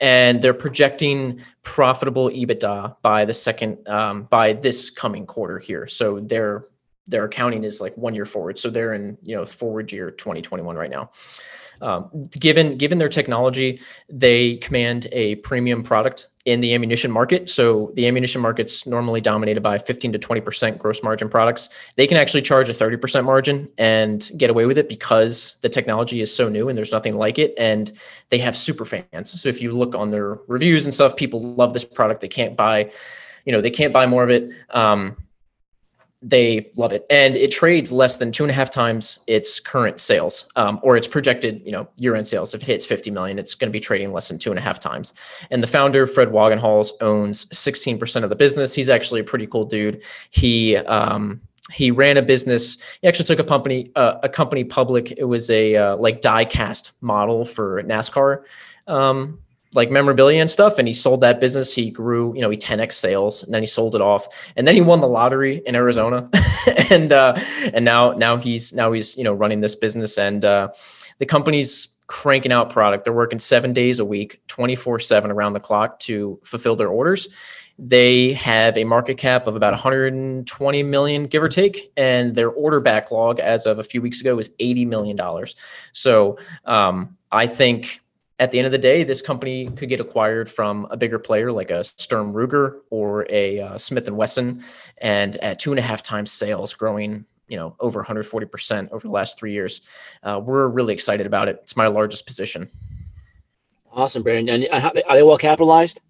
And they're projecting profitable EBITDA by the second, um, by this coming quarter here. So their their accounting is like one year forward. So they're in, you know, forward year 2021 right now. Um, given given their technology, they command a premium product in the ammunition market. So the ammunition market's normally dominated by 15 to 20 percent gross margin products. They can actually charge a 30 percent margin and get away with it because the technology is so new and there's nothing like it. And they have super fans. So if you look on their reviews and stuff, people love this product. They can't buy, you know, they can't buy more of it. Um, they love it. And it trades less than two and a half times its current sales um, or its projected you know year-end sales. If it hits 50 million it's going to be trading less than two and a half times. And the founder fred wagenhals owns 16% of the business. He's actually a pretty cool dude. He um, he ran a business. He actually took a company uh, a company public. It was a uh, like die cast model for nascar. Um, like memorabilia and stuff and he sold that business. He grew you know he 10x sales and then he sold it off. And then he won the lottery in arizona. And uh and now now he's now he's you know running this business. And uh the company's cranking out product. They're working seven days a week 24 7 around the clock to fulfill their orders. They have a market cap of about 120 million give or take. And their order backlog as of a few weeks ago is 80 million dollars. So um i think at the end of the day, this company could get acquired from a bigger player like a Sturm Ruger or a uh, Smith and Wesson, and at two and a half times sales, growing you know over 140 percent over the last three years. Uh, we're really excited about it. It's my largest position. Awesome, Brandon. And how, are they well capitalized?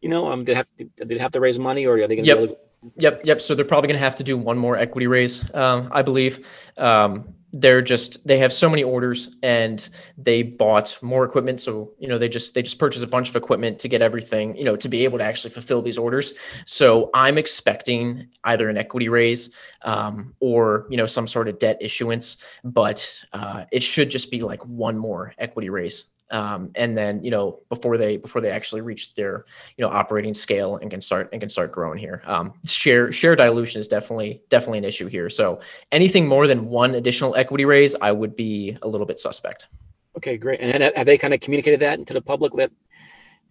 You know, um, did they have did have to raise money, or are they going to? Yep. To, Yep, yep. So they're probably going to have to do one more equity raise, um, I believe. Um, they're just they have so many orders and they bought more equipment. So you know they just they just purchased a bunch of equipment to get everything you know to be able to actually fulfill these orders. So i'm expecting either an equity raise um, or you know some sort of debt issuance but uh, it should just be like one more equity raise um, and then you know before they before they actually reach their you know operating scale and can start and can start growing here. Um, share share dilution is definitely definitely an issue here. So anything more than one additional equity raise i would be a little bit suspect. Okay, great. And have they kind of communicated that to the public that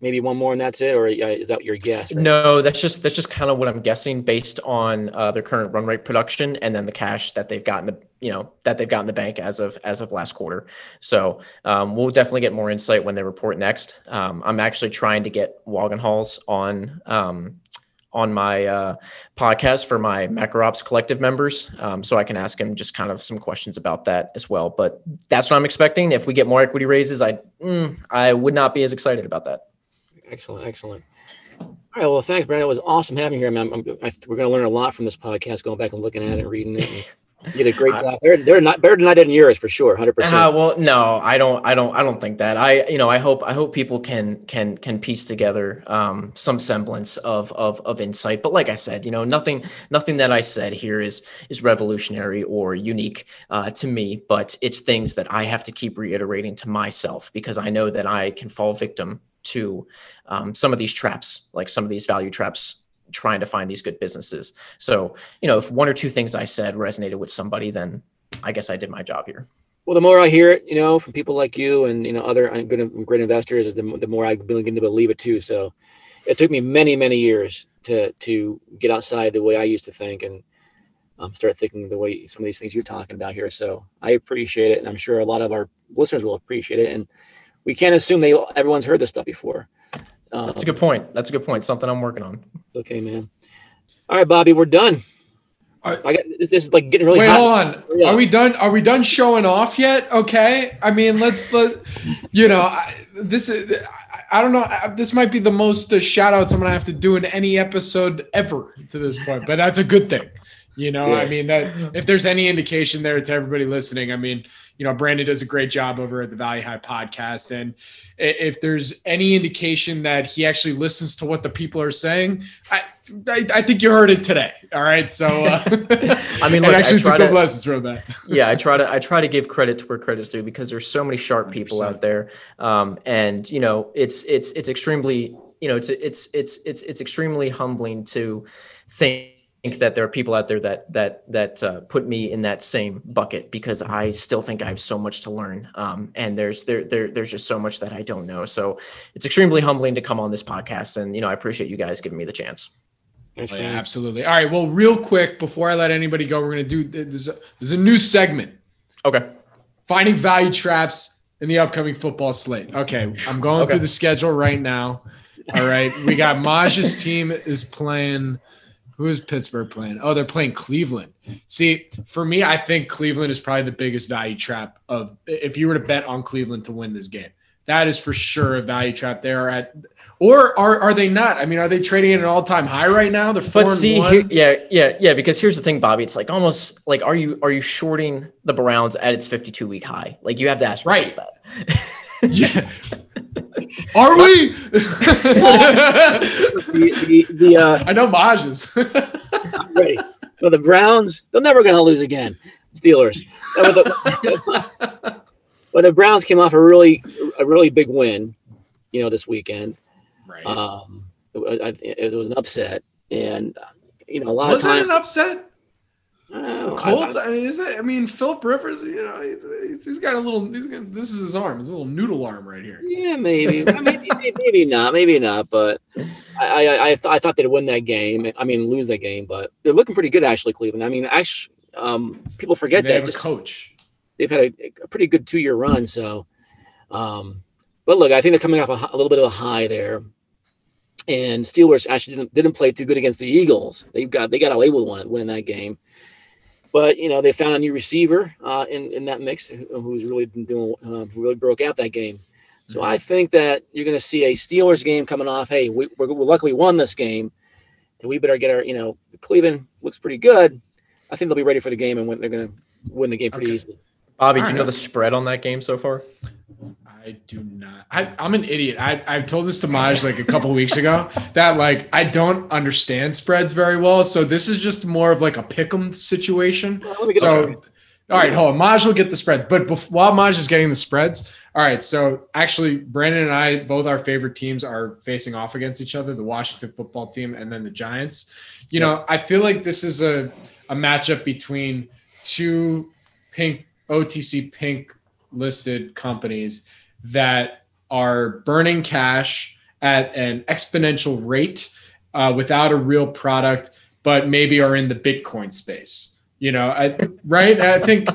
maybe one more and that's it, or uh, is that your guess? right? No, that's just that's just kind of what I'm guessing based on uh, their current run rate production and then the cash that they've gotten the you know that they've gotten the bank as of as of last quarter. So um, we'll definitely get more insight when they report next. Um, I'm actually trying to get Wagenhals on um, on my uh, podcast for my MacroOps collective members, um, so I can ask him just kind of some questions about that as well. But that's what I'm expecting. If we get more equity raises, I mm, I would not be as excited about that. Excellent, excellent. All right, well, thanks, Brandon. It was awesome having you here. man. I'm, I, we're going to learn a lot from this podcast, going back and looking at it, reading it. And you did a great job. They're, they're not better than I did in yours for sure, hundred Uh, percent. well, no, I don't, I don't, I don't think that. I, you know, I hope, I hope people can can can piece together um, some semblance of of of insight. But like I said, you know, nothing, nothing that I said here is is revolutionary or unique uh, to me. But it's things that I have to keep reiterating to myself because I know that I can fall victim to um, some of these traps, like some of these value traps trying to find these good businesses. So, you know, if one or two things I said resonated with somebody, then I guess I did my job here. Well, the more I hear it, you know, from people like you and you know other uh, good, great investors, is the, the more I begin to believe it too. So, it took me many, many years to to get outside the way I used to think and um, start thinking the way some of these things you're talking about here. So, I appreciate it, and I'm sure a lot of our listeners will appreciate it. And we can't assume they everyone's heard this stuff before. Um, That's a good point. That's a good point. Something I'm working on. Okay, man. All right, Bobby, we're done. All right. I got this, this is like getting really Wait, hot. hold on. Yeah. Are we done? Are we done showing off yet? Okay. I mean, let's let you know. I, this is. I- I don't know. This might be the most uh, shout outs I'm gonna have to do in any episode ever to this point, but that's a good thing. You know, Yeah. I mean that if there's any indication there to everybody listening, I mean, you know, Brandon does a great job over at the Value Hive podcast, and if there's any indication that he actually listens to what the people are saying, I I, I think you heard it today. All right, so uh, I mean, look, I actually took try some to- lessons from that. yeah, I try to I try to give credit to where credit's due because there's so many sharp people 100%. out there, um, and you know it's it's it's extremely you know it's it's it's it's it's extremely humbling to think that there are people out there that that that uh, put me in that same bucket because I still think I have so much to learn, um, and there's there there there's just so much that I don't know. So it's extremely humbling to come on this podcast, and you know I appreciate you guys giving me the chance. Thanks, Oh, yeah, absolutely. All right. Well, real quick before I let anybody go, we're gonna do there's a, there's a new segment, Okay. finding value traps in the upcoming football slate. Okay, I'm going Okay. through the schedule right now. All right, we got Maj's team is playing. Who is Pittsburgh playing? Oh, they're playing Cleveland. See, for me, I think Cleveland is probably the biggest value trap of if you were to bet on Cleveland to win this game. That is for sure a value trap. They are at, or are are they not? I mean, are they trading at an all time high right now? They're four But and see, one. here, yeah, yeah, yeah. Because here's the thing, Bobby. It's like almost like are you are you shorting the Browns at its 52 week high? Like you have to ask Right. that. Yeah. Are we? The, the, the, uh, I know Maj is. I'm ready. Well, the Browns, they're never going to lose again. Steelers. But the, well, the Browns came off a really, a really big win, you know, this weekend. right. Um, it, was- I- it was an upset, and uh, you know, a lot Was of that times. an upset? Don't I- Colts. I, mean, is that? I mean, Philip Rivers. You know, he's, he's- got a little. He's got, this is his arm. His little noodle arm right here. Yeah, maybe. I mean, maybe, not. Maybe not. But I, I, I, th- I thought they'd win that game. I mean, lose that game. But they're looking pretty good, actually, Cleveland. I mean, actually, um, people forget they that have just coach. they've had a, a pretty good two-year run. So, um, but look, I think they're coming off a, a little bit of a high there. And Steelers actually didn't, didn't play too good against the Eagles. They got they got away with one winning that game. But you know they found a new receiver uh, in in that mix who's really been doing um, who really broke out that game. So I think that you're going to see a Steelers game coming off. Hey, we, we're, we luckily won this game. Then we better get our you know Cleveland looks pretty good. I think they'll be ready for the game and win, they're going to win the game pretty Okay. easily. Bobby, All do you know the spread on that game so far? I do not. I, I'm an idiot. I, I told this to Maj like a couple weeks ago that like I don't understand spreads very well. So this is just more of like a pick'em situation. Well, let me get So, all right, hold on. Maj will get the spreads, but bef- while Maj is getting the spreads, all right. So actually, Brandon and I, both our favorite teams are facing off against each other: the Washington Football Team and then the Giants. You know, I feel like this is a a matchup between two pink OTC pink listed companies that are burning cash at an exponential rate uh, without a real product, but maybe are in the Bitcoin space. You know, I, right? I think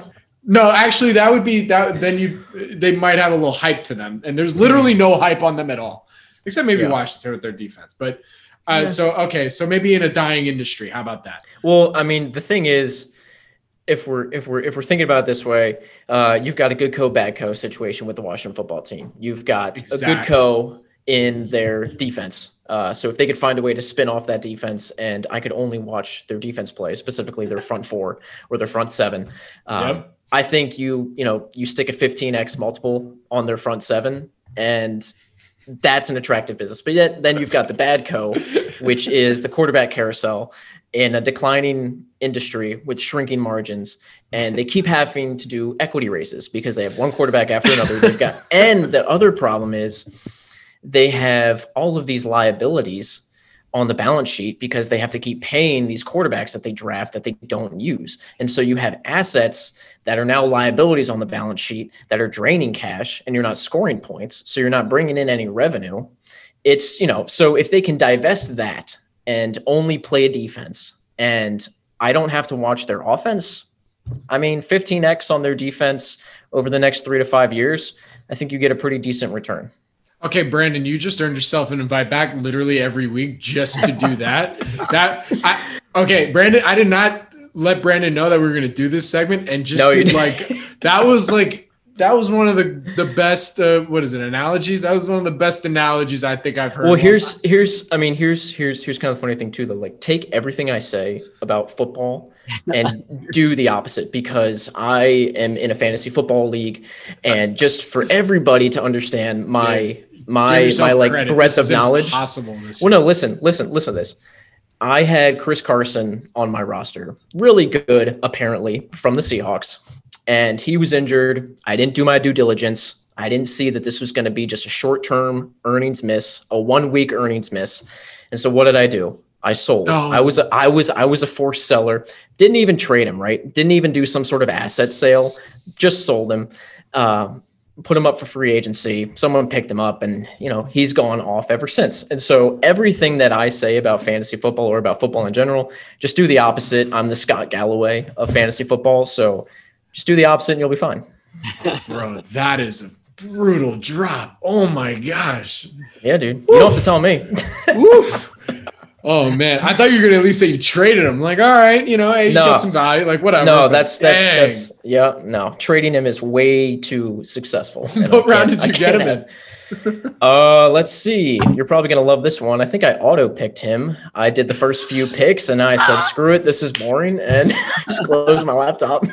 no, actually, that would be that. Then you they might have a little hype to them, and there's literally no hype on them at all, except maybe Yeah. Washington with their defense. But uh, Yeah. so okay, so maybe in a dying industry. How about that? Well, I mean, the thing is, if we're if we're if we're thinking about it this way, uh, you've got a good co bad co situation with the Washington football team. You've got a good co in their defense. Uh, so if they could find a way to spin off that defense, and I could only watch their defense play, specifically their front four or their front seven. Um, Yep. I think you you know you stick a 15x multiple on their front seven, and that's an attractive business. But yet then you've got the bad co, which is the quarterback carousel in a declining industry with shrinking margins and they keep having to do equity raises because they have one quarterback after another they've got and the other problem is they have all of these liabilities on the balance sheet because they have to keep paying these quarterbacks that they draft that they don't use. And so you have assets that are now liabilities on the balance sheet that are draining cash and you're not scoring points so you're not bringing in any revenue. It's you know so if they can divest that and only play a defense and i don't have to watch their offense i mean 15x on their defense over the next three to five years i think you get a pretty decent return Okay, Brandon, you just earned yourself an invite back literally every week just to do that. that I, okay, Brandon, I did not let Brandon know that we were going to do this segment, and just No, did, like that was like that was one of the the best. Uh, what is it? Analogies. That was one of the best analogies I think I've heard. well in a here's here's i mean here's here's here's kind of the funny thing too though like take everything i say about football and do the opposite because i am in a fantasy football league and just for everybody to understand my Give my my like credit. breadth This of knowledge Possible. Well, no, listen, listen, listen to this. I had Chris Carson on my roster, really good, apparently, from the Seahawks, and he was injured. I didn't do my due diligence. I didn't see that this was going to be just a short term earnings miss, a one week earnings miss. And so, what did I do? I sold. No. I was a, I was I was a forced seller. Didn't even trade him. Right? Didn't even do some sort of asset sale. Just sold him. Um, put him up for free agency. Someone picked him up, and you know he's gone off ever since. And so everything that I say about fantasy football or about football in general, just do the opposite. I'm the Scott Galloway of fantasy football, so just do the opposite, and you'll be fine. bro, that is a brutal drop. Oh my gosh. Yeah, dude. You don't have to tell me. Oh man, I thought you were gonna at least say you traded him. Like, all right, you know, hey, you No. get some value, like whatever. no, that's that's dang. that's yeah. No, trading him is way too successful. What round did you get him in? Uh, let's see. You're probably gonna love this one. I think I auto picked him. I did the first few picks, and I said, "Screw it, this is boring," and I just closed my laptop.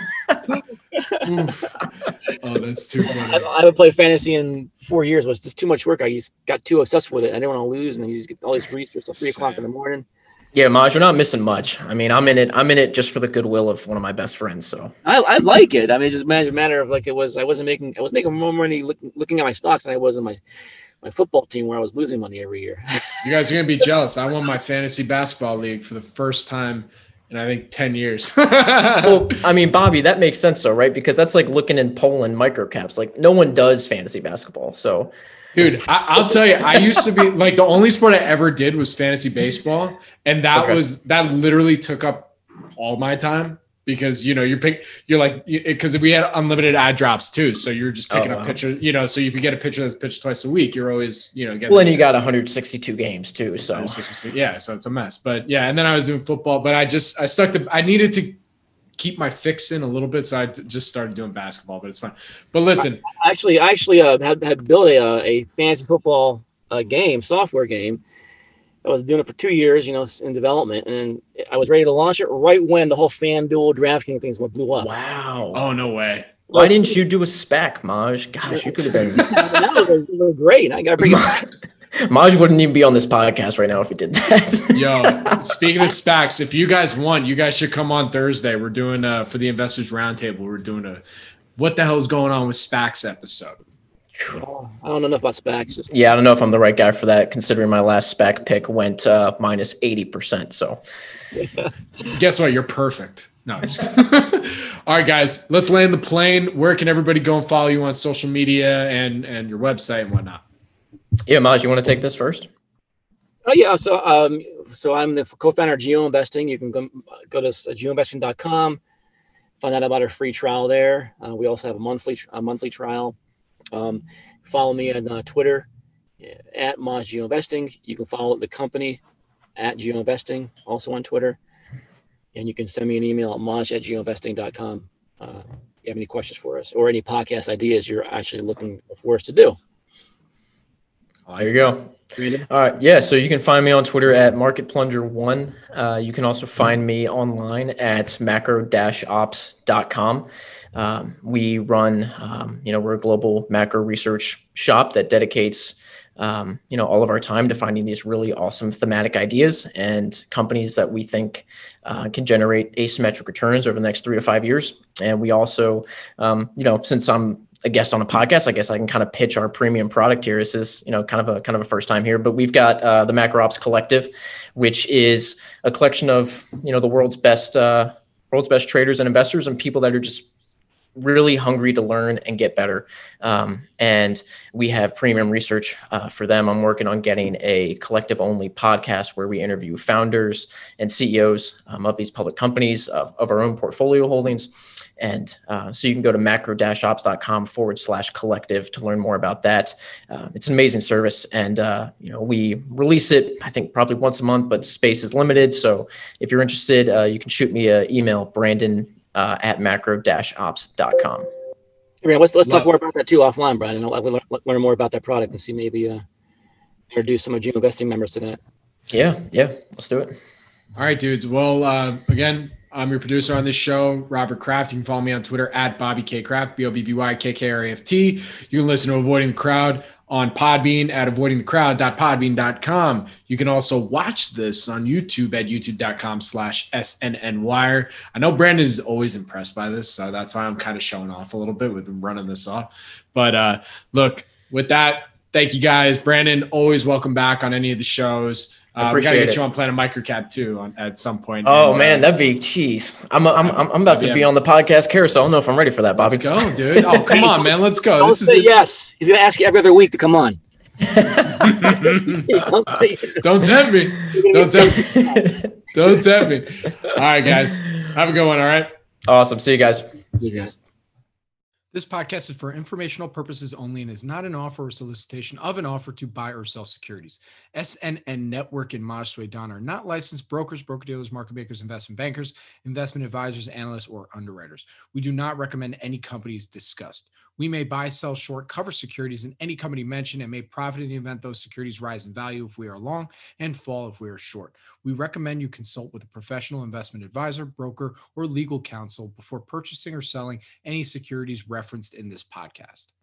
Oof. Oh, that's too I, funny. I haven't played fantasy in four years. It was just too much work. I just got too obsessed with it. I didn't want to lose, and then you just get all these research till three o'clock in the morning. Yeah, Maj, you're not missing much. I mean, I'm in it. I'm in it just for the goodwill of one of my best friends. So I, I like it. I mean, it's just a matter of like it was. I wasn't making. I was making more money look, looking at my stocks than I was in my my football team where I was losing money every year. You guys are gonna be jealous. I won my fantasy basketball league for the first time in I think ten years. well, I mean, Bobby, that makes sense though, right? Because that's like looking in Poland microcaps. Like no one does fantasy basketball. So Dude, I, I'll tell you, I used to be like the only sport I ever did was fantasy baseball, and that Okay. was that literally took up all my time because you know you're pick you're like because we had unlimited ad drops too, so you're just picking Oh, up wow. pictures. You know, so if you get a picture that's pitched twice a week, you're always you know getting. well, and you got 162 games too. So yeah, so it's a mess. But yeah, and then I was doing football, but I just I stuck to I needed to keep my fix in a little bit, so I d- just started doing basketball. But it's fun. But listen, actually, I actually uh, had had built a uh, a fantasy football uh, game, software game. I was doing it for two years, you know, in development, and I was ready to launch it right when the whole FanDuel DraftKings things went blew up. wow. oh no way. Why didn't you do a SPAC, Maj? Gosh, you could have been. that was, it great. I got to bring it back. Maj wouldn't even be on this podcast right now if he did that. Yo, speaking of SPACs, if you guys want, you guys should come on Thursday. We're doing uh for the investors roundtable. We're doing a what the hell is going on with SPACs episode. I don't know enough about SPACs. Just, yeah, I don't know if I'm the right guy for that, considering my last SPAC pick went uh, minus 80%. So Guess what? You're perfect. No, I'm just kidding. All right, guys, let's land the plane. Where can everybody go and follow you on social media and and your website and whatnot? Yeah, Maj, you want to take this first? Oh yeah, so um, so I'm the co-founder of Geo Investing. You can go go to geoinvesting.com, find out about our free trial there. Uh, we also have a monthly a monthly trial. Um, follow me on uh, Twitter at Maj Geo Investing. You can follow the company at Geo Investing, also on Twitter, and you can send me an email at maj at geoinvesting.com. Uh, if you have any questions for us or any podcast ideas you're actually looking for us to do. There you go. All right. Yeah. So you can find me on Twitter at Market Plunger One. Uh, you can also find me online at macro-ops.com. Um, we run, um, you know, we're a global macro research shop that dedicates, um, you know, all of our time to finding these really awesome thematic ideas and companies that we think uh, can generate asymmetric returns over the next three to five years. And we also, um, you know, since I'm a guest on a podcast, I guess I can kind of pitch our premium product here. This is, you know, kind of a kind of a first time here, but we've got uh, the Macro Ops Collective, which is a collection of you know the world's best uh, world's best traders and investors and people that are just really hungry to learn and get better. Um, and we have premium research uh, for them. I'm working on getting a collective only podcast where we interview founders and CEOs um, of these public companies of, of our own portfolio holdings. And uh, so you can go to macro-ops.com forward slash collective to learn more about that. Uh, it's an amazing service. And, uh, you know, we release it, I think probably once a month, but space is limited. So if you're interested, uh, you can shoot me an email, Brandon uh, at macro-ops.com. Yeah, let's let's Love. talk more about that too offline, Brian. and I'll learn, learn more about that product and see maybe uh, introduce some of Geo Investing members to that. Yeah, yeah, let's do it. All right, dudes. Well, uh, again, I'm your producer on this show, Robert Kraft. You can follow me on Twitter at Bobby K Kraft, B O B B Y K K R A F T. You can listen to Avoiding the Crowd on Podbean at avoidingthecrowd.podbean.com. You can also watch this on YouTube at youtube.com slash SNNWire. I know Brandon is always impressed by this, so that's why I'm kind of showing off a little bit with running this off. But uh, look, with that, thank you guys. Brandon, always welcome back on any of the shows. Uh, we gotta get it. you on Planet Microcap too on, at some point. Oh and, man, uh, that'd be cheese. I'm I'm I'm, I'm about to be on the podcast carousel. I don't know if I'm ready for that, Bobby. Let's go, dude. Oh come on, man. Let's go. Don't this is yes. He's gonna ask you every other week to come on. don't tempt me. Don't tempt me. Don't tempt me. All right, guys. Have a good one. All right. Awesome. See you guys. See you guys. This podcast is for informational purposes only and is not an offer or solicitation of an offer to buy or sell securities. SNN Network and Maj Soueidan are not licensed brokers, broker dealers, market makers, investment bankers, investment advisors, analysts, or underwriters. We do not recommend any companies discussed. We may buy, sell, short, cover securities in any company mentioned and may profit in the event those securities rise in value if we are long and fall if we are short. We recommend you consult with a professional investment advisor, broker, or legal counsel before purchasing or selling any securities referenced in this podcast.